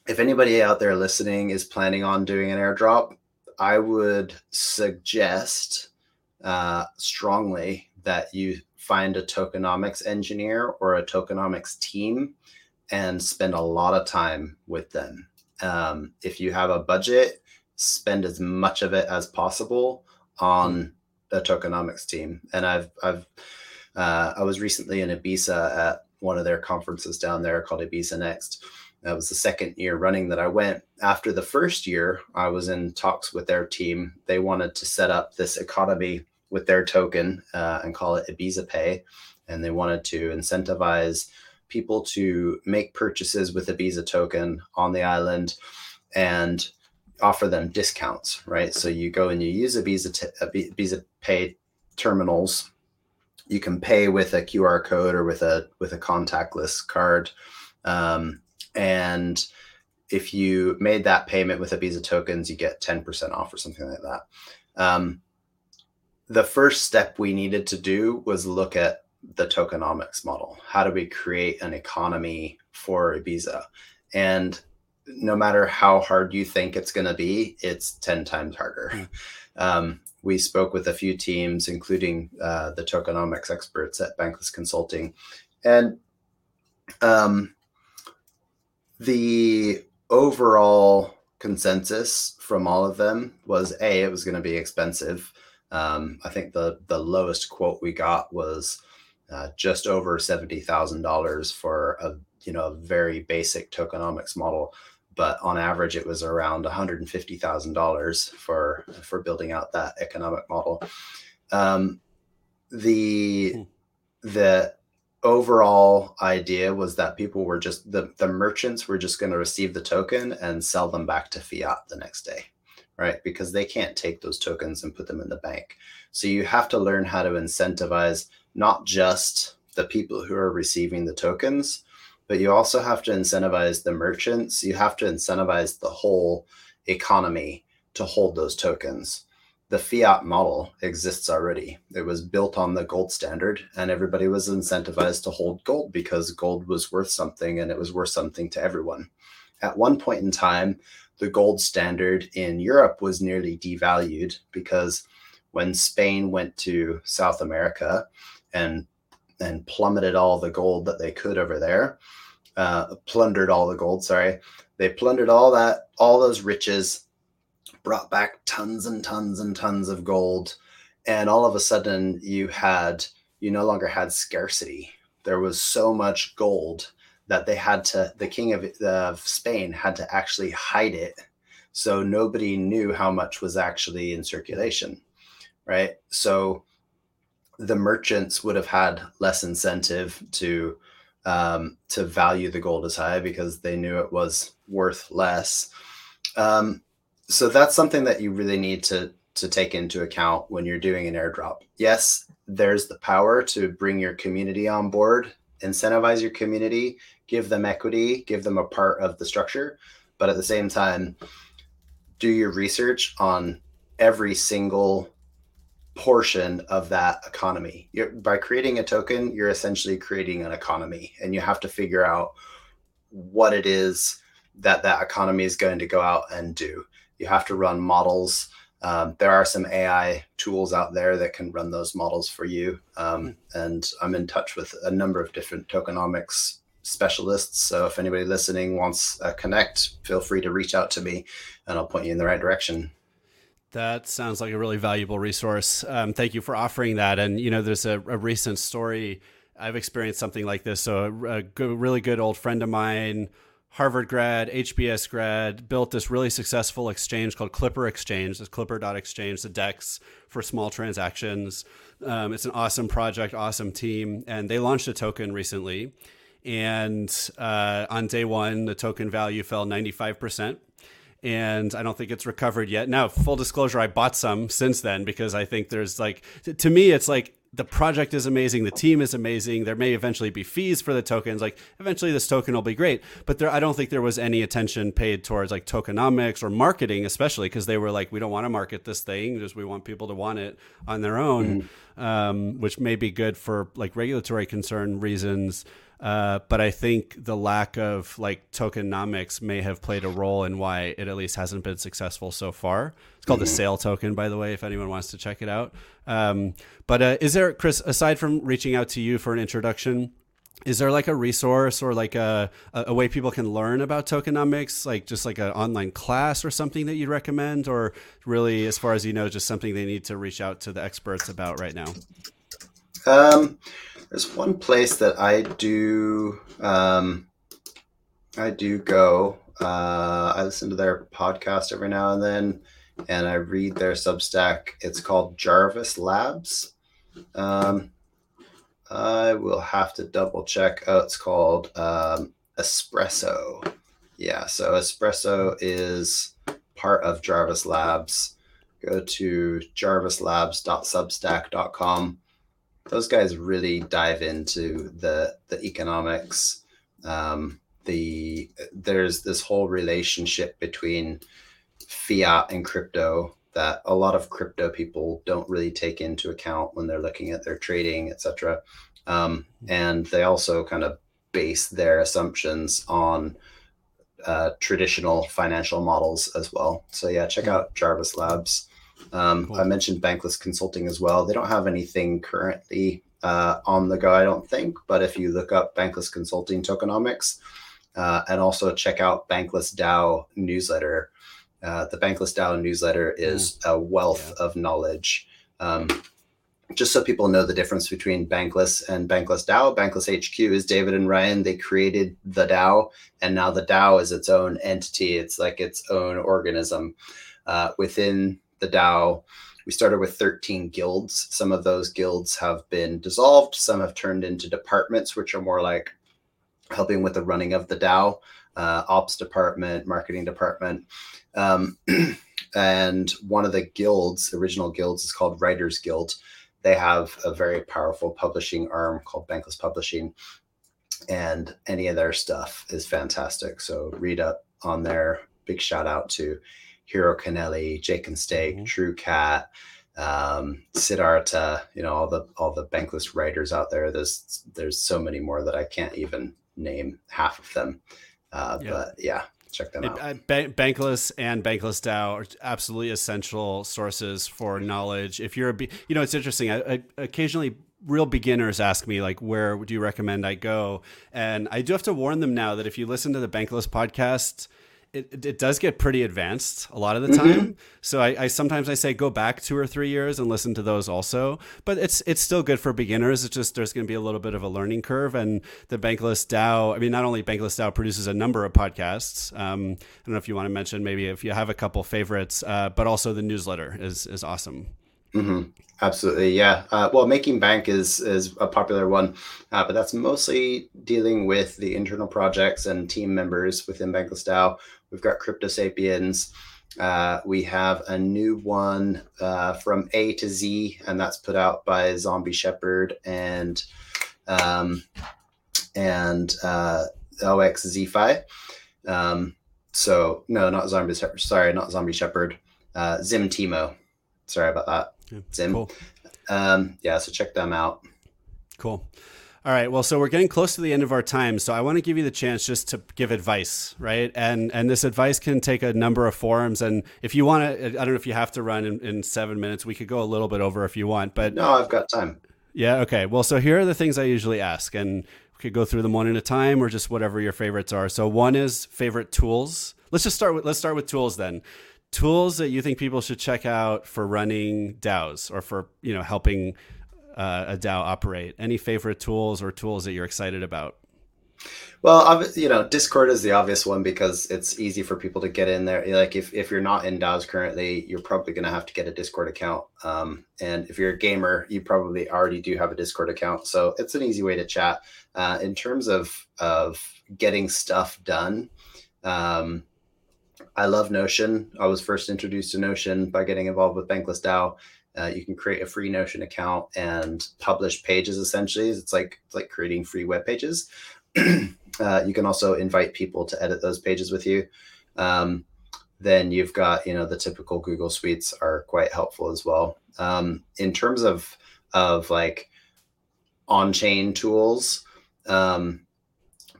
S2: if anybody out there listening is planning on doing an airdrop, I would suggest uh, strongly that you find a tokenomics engineer or a tokenomics team and spend a lot of time with them. Um, if you have a budget, spend as much of it as possible on a tokenomics team. And I've, I've, uh, I was recently in Ibiza at one of their conferences down there called Ibiza Next. That was the second year running that I went. After the first year, I was in talks with their team. They wanted to set up this economy with their token uh, and call it Ibiza Pay. And they wanted to incentivize people to make purchases with Ibiza token on the island and offer them discounts, right? So you go and you use Ibiza, t- Ibiza Pay terminals. You can pay with a QR code or with a with a contactless card, um, and if you made that payment with Ibiza tokens, you get ten percent off or something like that. Um, the first step we needed to do was look at the tokenomics model. How do we create an economy for Ibiza? And no matter how hard you think it's going to be, it's 10 times harder. Mm. Um, we spoke with a few teams, including uh, the tokenomics experts at Bankless Consulting. And um, the overall consensus from all of them was A, it was going to be expensive. Um, I think the the lowest quote we got was uh, just over seventy thousand dollars for a you know a very basic tokenomics model, but on average it was around one hundred and fifty thousand dollars for for building out that economic model. Um, the hmm. the overall idea was that people were just the the merchants were just going to receive the token and sell them back to fiat the next day right? Because they can't take those tokens and put them in the bank. So you have to learn how to incentivize not just the people who are receiving the tokens, but you also have to incentivize the merchants. You have to incentivize the whole economy to hold those tokens. The fiat model exists already. It was built on the gold standard, and everybody was incentivized to hold gold because gold was worth something and it was worth something to everyone. At one point in time, the gold standard in Europe was nearly devalued because when Spain went to South America and and plummeted all the gold that they could over there, uh, plundered all the gold. Sorry, they plundered all that, all those riches, brought back tons and tons and tons of gold, and all of a sudden you had you no longer had scarcity. There was so much gold that they had to the king of, of Spain had to actually hide it. So nobody knew how much was actually in circulation right? So the merchants would have had less incentive to um, to value the gold as high because they knew it was worth less. Um, so that's something that you really need to to take into account when you're doing an airdrop yes there's the power to bring your community on board incentivize your community give them equity, give them a part of the structure, but at the same time, do your research on every single portion of that economy. You're, by creating a token, you're essentially creating an economy, and you have to figure out what it is that that economy is going to go out and do. You have to run models. Um, there are some AI tools out there that can run those models for you. Um, and I'm in touch with a number of different tokenomics specialists. So if anybody listening wants a connect, feel free to reach out to me and I'll point you in the right direction.
S1: That sounds like a really valuable resource. Um, thank you for offering that. And you know, there's a, a recent story. I've experienced something like this. So a, a good, really good old friend of mine, Harvard grad, HBS grad, built this really successful exchange called Clipper Exchange. It's Clipper.exchange, the DEX for small transactions. Um, it's an awesome project, awesome team, and they launched a token recently. And uh, on day one, the token value fell 95% and I don't think it's recovered yet. Now, full disclosure, I bought some since then because I think there's like to me it's like the project is amazing, the team is amazing. There may eventually be fees for the tokens. Like eventually this token will be great, but there I don't think there was any attention paid towards like tokenomics or marketing especially because they were like we don't want to market this thing, just we want people to want it on their own, mm-hmm. um, which may be good for like regulatory concern reasons. Uh, but I think the lack of like tokenomics may have played a role in why it at least hasn't been successful so far. It's called mm-hmm. the SAIL token, by the way, if anyone wants to check it out. Um, but uh, is there, Chris, aside from reaching out to you for an introduction, is there like a resource or like a, a way people can learn about tokenomics, like just like an online class or something that you'd recommend, or really, as far as you know, just something they need to reach out to the experts about right now?
S2: Um, there's one place that I do um, I do go. Uh, I listen to their podcast every now and then, and I read their Substack. It's called Jarvis Labs. Um, I will have to double check. Oh, it's called um, Espresso. Yeah, so Espresso is part of Jarvis Labs. Go to jarvislabs.substack.com those guys really dive into the the economics. Um, the there's this whole relationship between fiat and crypto that a lot of crypto people don't really take into account when they're looking at their trading, etc. Um, and they also kind of base their assumptions on uh, traditional financial models as well. So yeah, check out Jarvis Labs. Um, cool. I mentioned Bankless Consulting as well. They don't have anything currently uh, on the go, I don't think. But if you look up Bankless Consulting Tokenomics uh, and also check out Bankless DAO newsletter, uh, the Bankless DAO newsletter is mm. a wealth yeah. of knowledge. Um, just so people know the difference between Bankless and Bankless DAO, Bankless HQ is David and Ryan. They created the DAO, and now the DAO is its own entity. It's like its own organism uh, within the DAO, we started with 13 guilds. Some of those guilds have been dissolved, some have turned into departments, which are more like helping with the running of the DAO, uh, ops department, marketing department. Um, and one of the guilds, original guilds, is called Writers Guild. They have a very powerful publishing arm called Bankless Publishing, and any of their stuff is fantastic. So read up on there. big shout out to Hero Kennelly, Jake and Steak, mm-hmm. True Cat, um, Siddhartha, you know, all the all the bankless writers out there. There's there's so many more that I can't even name half of them. Uh, yeah. But yeah, check them out. Uh,
S1: bankless and Bankless DAO are absolutely essential sources for knowledge. If you're a, you know, it's interesting. I, I, occasionally real beginners ask me like where do you recommend i go and i do have to warn them now that if you listen to the bankless podcast it, it does get pretty advanced a lot of the mm-hmm. time. Mm-hmm. So I, I, sometimes I say go back two or three years and listen to those also. But it's it's still good for beginners. It's just there's going to be a little bit of a learning curve. And the Bankless DAO, I mean, not only Bankless DAO produces a number of podcasts. Um, I don't know if you want to mention maybe if you have a couple favorites, uh, but also the newsletter is is awesome.
S2: Mm-hmm. Absolutely, yeah. Uh, well, making bank is is a popular one, uh, but that's mostly dealing with the internal projects and team members within Bankless DAO. We've got Crypto Sapiens. Uh, we have a new one uh, from A to Z, and that's put out by Zombie Shepherd and um, and uh, OXZFi. Um, so no, not Zombie Shepherd. Sorry, not Zombie Shepherd. Uh, Zim Timo. Sorry about that. Yeah, Zim. Cool. Um, yeah, so check them out.
S1: Cool. All right. Well, so we're getting close to the end of our time, so I want to give you the chance just to give advice, right? And and this advice can take a number of forms. And if you want to, I don't know if you have to run in, in seven minutes. We could go a little bit over if you want, but
S2: no, I've got time.
S1: Yeah. Okay. Well, so here are the things I usually ask, and we could go through them one at a time, or just whatever your favorites are. So one is favorite tools. Let's just start with let's start with tools then tools that you think people should check out for running DAOs or for you know helping uh, a DAO operate? Any favorite tools or tools that you're excited about?
S2: Well, you know, Discord is the obvious one because it's easy for people to get in there. Like if, if you're not in DAOs currently, you're probably going to have to get a Discord account. Um, and if you're a gamer, you probably already do have a Discord account. So it's an easy way to chat. Uh, in terms of, of getting stuff done, um, I love Notion. I was first introduced to Notion by getting involved with Bankless DAO. Uh, you can create a free Notion account and publish pages. Essentially, it's like it's like creating free web pages. uh, you can also invite people to edit those pages with you. Um, then you've got you know the typical Google Suites are quite helpful as well. Um, in terms of of like on chain tools, um,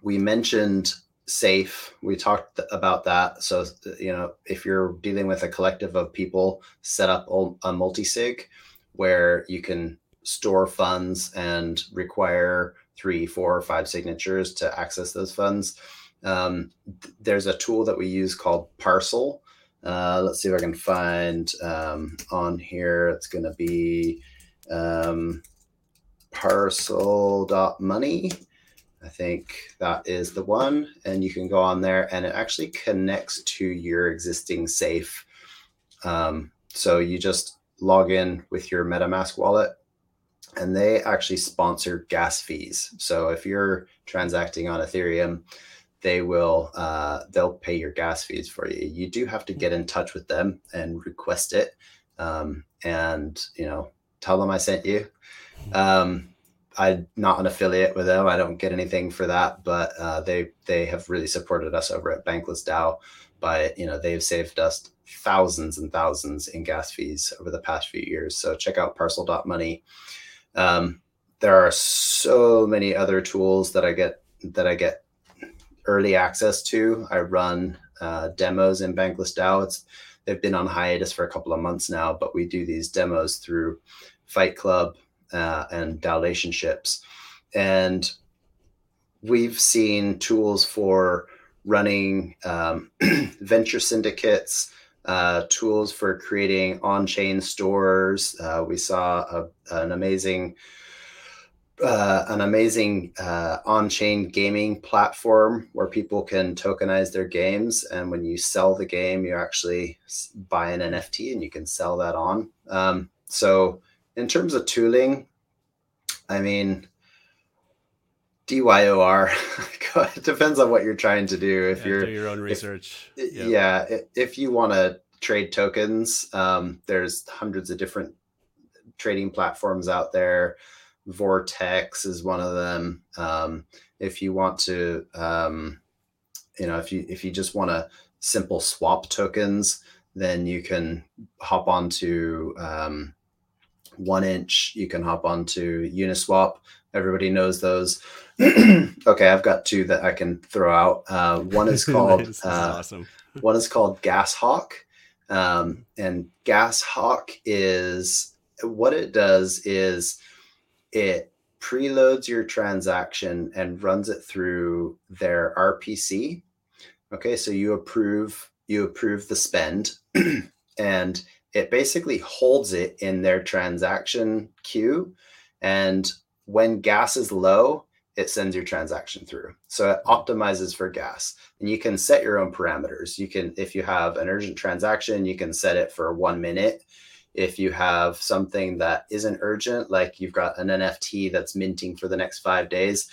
S2: we mentioned safe. We talked about that. So you know if you're dealing with a collective of people set up a multi-sig where you can store funds and require three four or five signatures to access those funds. Um, th- there's a tool that we use called parcel. Uh, let's see if i can find um, on here. It's going to be um, parcel.money I think that is the one. And you can go on there and it actually connects to your existing safe. Um, so you just log in with your MetaMask wallet and they actually sponsor gas fees. So if you're transacting on Ethereum, they will uh, they'll pay your gas fees for you. You do have to get in touch with them and request it, um, and you know tell them I sent you. Um, I'm not an affiliate with them. I don't get anything for that, but uh, they they have really supported us over at Bankless DAO by you know they've saved us thousands and thousands in gas fees over the past few years. So check out Parcel.money. Um, there are so many other tools that I get that I get early access to. I run uh, demos in Bankless DAO. It's they've been on hiatus for a couple of months now, but we do these demos through Fight Club, uh, and relationships. And we've seen tools for running um, venture syndicates, uh, tools for creating on-chain stores. Uh, we saw a, an amazing, uh, an amazing uh, on-chain gaming platform where people can tokenize their games, and when you sell the game, you actually buy an NFT and you can sell that on. Um, so in terms of tooling, I mean, DYOR it depends on what you're trying to do. If
S1: yeah,
S2: you're
S1: do your own research,
S2: if, yep. yeah, if you want to trade tokens, um, there's hundreds of different trading platforms out there. Vortex is one of them. Um, if you want to, um, you know, if you if you just want to simple swap tokens, then you can hop onto um, 1inch. You can hop onto Uniswap. Everybody knows those. okay, I've got two that I can throw out. Uh, one is called nice. uh, awesome. one is called GasHawk, um, and GasHawk is what it does is it preloads your transaction and runs it through their RPC. Okay, so you approve you approve the spend, and it basically holds it in their transaction queue. And when gas is low, it sends your transaction through. So it optimizes for gas. And you can set your own parameters. You can, if you have an urgent transaction, you can set it for one minute. If you have something that isn't urgent, like you've got an NFT that's minting for the next five days,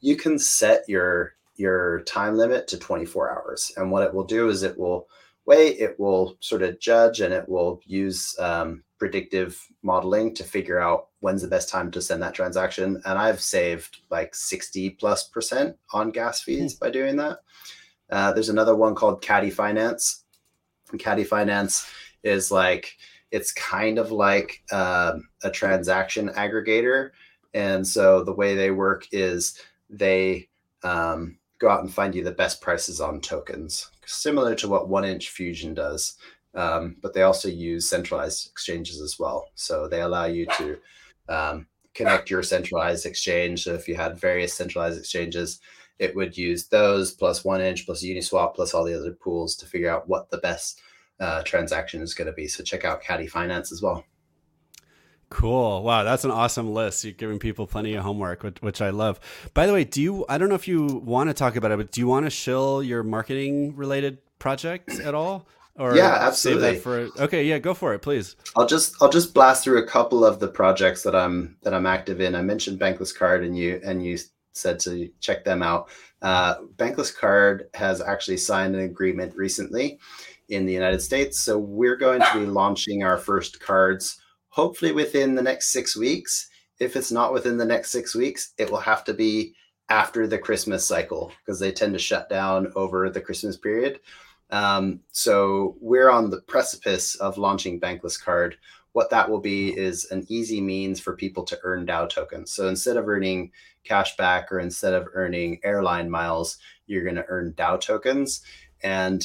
S2: you can set your your time limit to 24 hours. And what it will do is it will way, it will sort of judge and it will use um, predictive modeling to figure out when's the best time to send that transaction. And I've saved like 60 plus percent on gas hmm. fees by doing that. Uh, there's another one called Caddy Finance. And Caddy Finance is like, it's kind of like um, a transaction aggregator. And so the way they work is they um, go out and find you the best prices on tokens similar to what 1inch Fusion does. Um, but they also use centralized exchanges as well. So they allow you to um, connect your centralized exchange. So if you had various centralized exchanges, it would use those plus 1inch plus Uniswap plus all the other pools to figure out what the best uh, transaction is going to be. So check out Caddy Finance as well.
S1: Cool. Wow, that's an awesome list. You're giving people plenty of homework, which, which, I love. By the way, do you? I don't know if you want to talk about it, but do you want to shill your marketing related project at all?
S2: Or yeah, absolutely.
S1: Save that for okay, yeah, go for it, please.
S2: I'll just I'll just blast through a couple of the projects that I'm that I'm active in. I mentioned Bankless Card, and you and you said to check them out. Uh, Bankless Card has actually signed an agreement recently in the United States, so we're going to be launching our first cards hopefully within the next six weeks. If it's not within the next six weeks, it will have to be after the Christmas cycle because they tend to shut down over the Christmas period. Um, so we're on the precipice of launching Bankless Card. What that will be is an easy means for people to earn DAO tokens. So instead of earning cash back or instead of earning airline miles, you're going to earn DAO tokens. And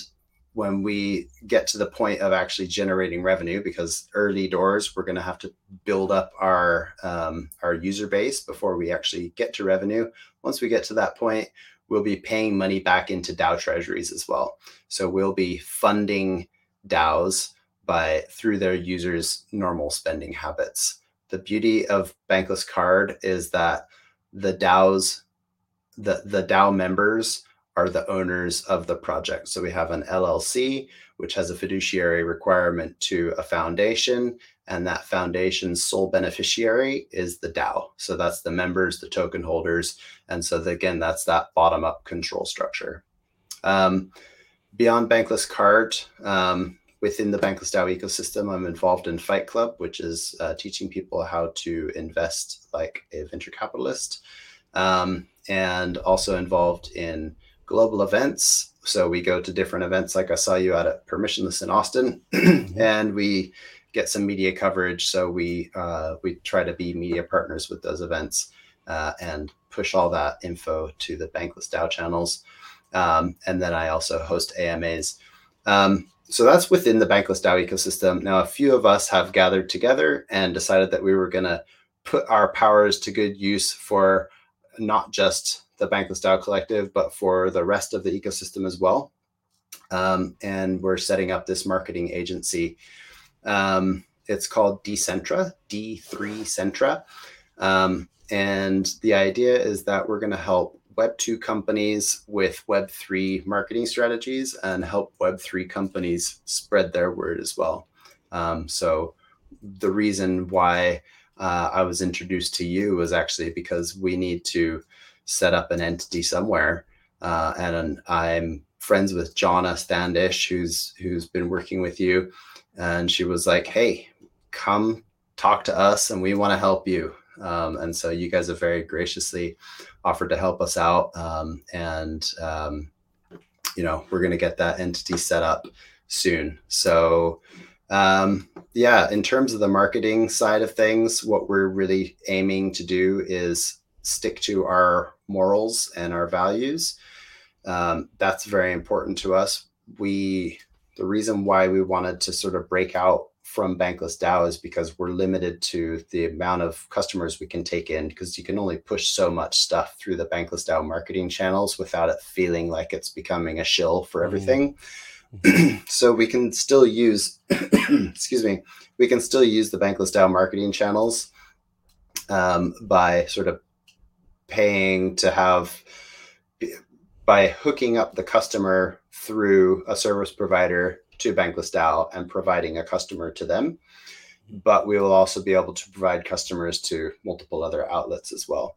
S2: when we get to the point of actually generating revenue because early doors we're going to have to build up our um, our user base before we actually get to revenue. Once we get to that point we'll be paying money back into dao treasuries as well. So we'll be funding daos by through their users normal spending habits. The beauty of bankless card is that the daos the the dao members are the owners of the project. So we have an LLC, which has a fiduciary requirement to a foundation, and that foundation's sole beneficiary is the DAO. So that's the members, the token holders. And so, the, again, that's that bottom up control structure. Um, beyond Bankless Card, um, within the Bankless DAO ecosystem, I'm involved in Fight Club, which is uh, teaching people how to invest like a venture capitalist, um, and also involved in global events. So we go to different events, like I saw you at a Permissionless in Austin, and we get some media coverage. So we uh, we try to be media partners with those events uh, and push all that info to the Bankless DAO channels. Um, and then I also host AMAs. Um, so that's within the Bankless DAO ecosystem. Now, a few of us have gathered together and decided that we were going to put our powers to good use for not just the Bankless DAO Collective, but for the rest of the ecosystem as well. Um, and we're setting up this marketing agency. Um, it's called Decentra, D3 Centra. Um, and the idea is that we're going to help Web2 companies with Web3 marketing strategies and help Web3 companies spread their word as well. Um, so, the reason why uh, I was introduced to you was actually because we need to set up an entity somewhere. Uh, and I'm friends with Jonna Standish, who's who's been working with you, and she was like, "Hey, come talk to us, and we want to help you." Um, and so you guys have very graciously offered to help us out, um, and um, you know we're going to get that entity set up soon. So um, yeah, in terms of the marketing side of things, what we're really aiming to do is stick to our morals and our values. Um, that's very important to us. We the reason why we wanted to sort of break out from Bankless DAO is because we're limited to the amount of customers we can take in because you can only push so much stuff through the Bankless DAO marketing channels without it feeling like it's becoming a shill for mm. everything. Mm-hmm. so we can still use, excuse me, we can still use the Bankless DAO marketing channels um, by sort of paying to have by hooking up the customer through a service provider to Bankless DAO and providing a customer to them. But we will also be able to provide customers to multiple other outlets as well.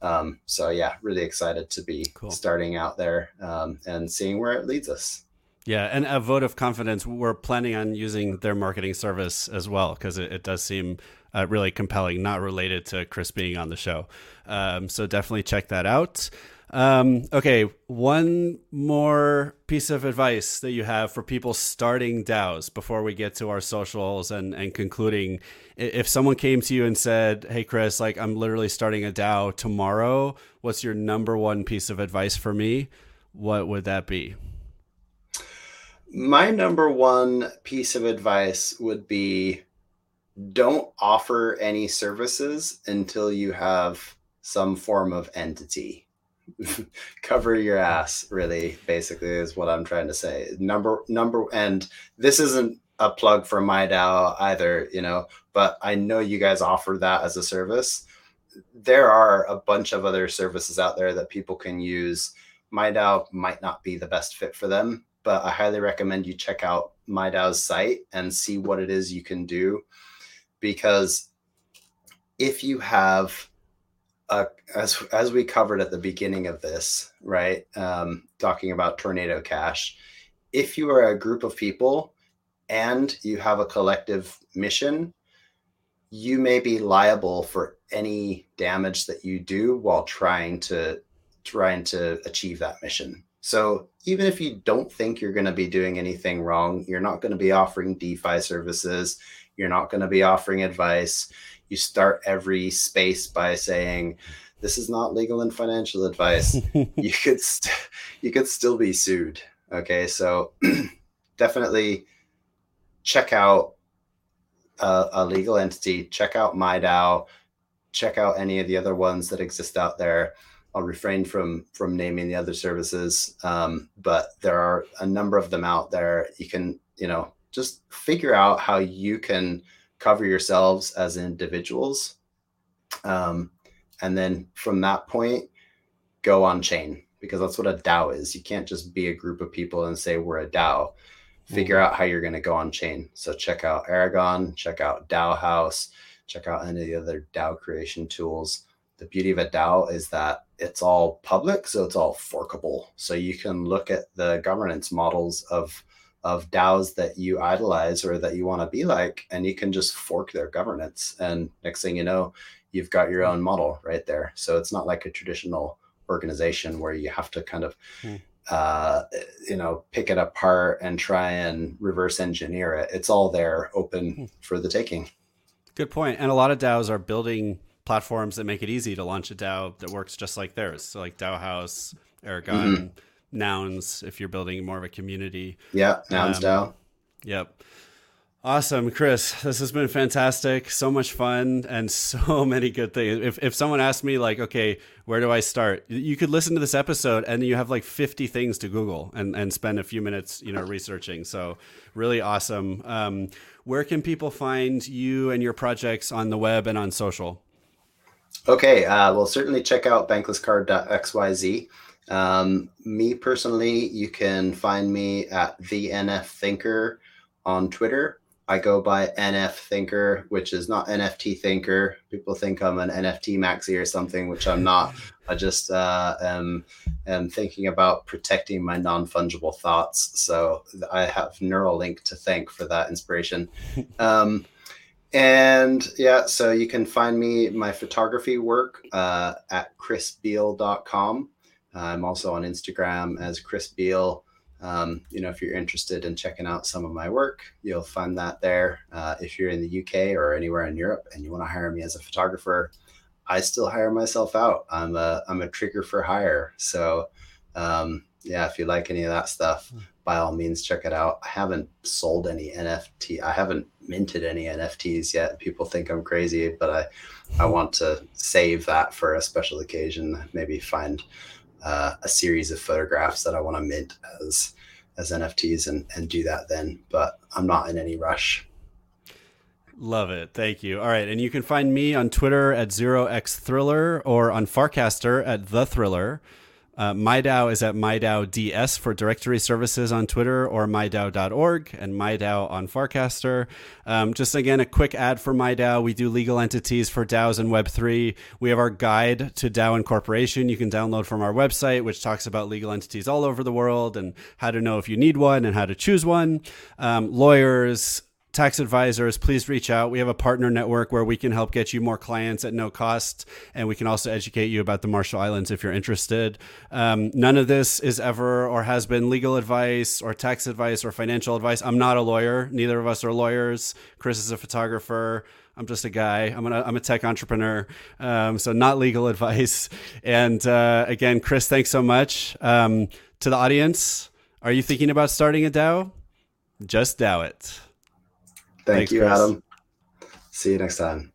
S2: Um, so yeah, really excited to be cool. starting out there um, and seeing where it leads us.
S1: Yeah, and a vote of confidence. We're planning on using their marketing service as well because it, it, does seem uh, really compelling, not related to Chris being on the show. Um, so definitely check that out. Um, okay, one more piece of advice that you have for people starting DAOs before we get to our socials and, and concluding. If someone came to you and said, Hey, Chris, like I'm literally starting a DAO tomorrow, what's your number one piece of advice for me? What would that be?
S2: My number one piece of advice would be don't offer any services until you have some form of entity. cover your ass really basically is what i'm trying to say. Number number and this isn't a plug for MIDAO either you know but i know you guys offer that as a service. There are a bunch of other services out there that people can use. MIDAO might not be the best fit for them but i highly recommend you check out MIDAO's site and see what it is you can do because if you have as as we covered at the beginning of this, right? Um, talking about tornado cash, if you are a group of people and you have a collective mission, you may be liable for any damage that you do while trying to trying to achieve that mission. So even if you don't think you're going to be doing anything wrong, you're not going to be offering DeFi services, you're not going to be offering advice, you start every space by saying this is not legal and financial advice. You could st- you could still be sued okay? So definitely check out a, a, legal entity. Check out MIDAO check out any of the other ones that exist out there. I'll refrain from from naming the other services um, but there are a number of them out there. You can you know just figure out how you can cover yourselves as individuals. Um, and then from that point, go on chain because that's what a DAO is. You can't just be a group of people and say we're a DAO. Figure mm-hmm. out how you're going to go on chain. So check out Aragon, check out DAOhaus, check out any of the other DAO creation tools. The beauty of a DAO is that it's all public, so it's all forkable. So you can look at the governance models of of DAOs that you idolize or that you want to be like, and you can just fork their governance. And next thing you know, you've got your own model right there. So it's not like a traditional organization where you have to kind of, mm. uh, you know, pick it apart and try and reverse engineer it. It's all there, open mm. for the taking.
S1: Good point. And a lot of DAOs are building platforms that make it easy to launch a DAO that works just like theirs. So like DAOhaus, Aragon. Mm-hmm nouns if you're building more of a community.
S2: Yeah, nouns um, down.
S1: Yep. Awesome, Chris. This has been fantastic. So much fun and so many good things. If, if someone asked me, like, okay, where do I start? You could listen to this episode and you have like 50 things to Google and, and spend a few minutes, you know, researching. So, really awesome. Um, where can people find you and your projects on the web and on social?
S2: Okay. Uh, well, certainly check out banklesscard.xyz. Um, me personally, you can find me at the NF Thinker on Twitter. I go by NF Thinker, which is not NFT Thinker. People think I'm an NFT maxi or something, which I'm not. I just uh, am, am thinking about protecting my non fungible thoughts. So I have Neuralink to thank for that inspiration. Um, and yeah, so you can find me my photography work uh, at chrisbiele.com. I'm also on Instagram as Chris Biele. Um, you know, if you're interested in checking out some of my work, you'll find that there. Uh, if you're in the UK or anywhere in Europe and you want to hire me as a photographer, I still hire myself out. I'm a I'm a trigger for hire. So um, yeah, if you like any of that stuff, hmm. by all means check it out. I haven't sold any NFT. I haven't minted any NFTs yet. People think I'm crazy, but I I want to save that for a special occasion. Maybe find uh, a series of photographs that I want to mint as as NFTs and and do that then. But I'm not in any rush.
S1: Love it. Thank you. All right. And you can find me on Twitter at 0xthriller or on Farcaster at The Thriller. Uh, MIDAO is at MIDAO for directory services on Twitter or MIDAO.org and MIDAO on Farcaster. Um, just again, a quick ad for MIDAO. We do legal entities for DAOs and Web3. We have our guide to DAO incorporation you can download from our website, which talks about legal entities all over the world and how to know if you need one and how to choose one. Um, lawyers, tax advisors, please reach out. We have a partner network where we can help get you more clients at no cost, and we can also educate you about the Marshall Islands if you're interested. Um, none of this is ever or has been legal advice or tax advice or financial advice. I'm not a lawyer. Neither of us are lawyers. Chris is a photographer. I'm just a guy. I'm, I'm a tech entrepreneur. Um, so, not legal advice. And uh, again, Chris, thanks so much. Um, to the audience, are you thinking about starting a DAO? Just DAO it.
S2: Thank Thanks, you, Chris. Adam. See you next time.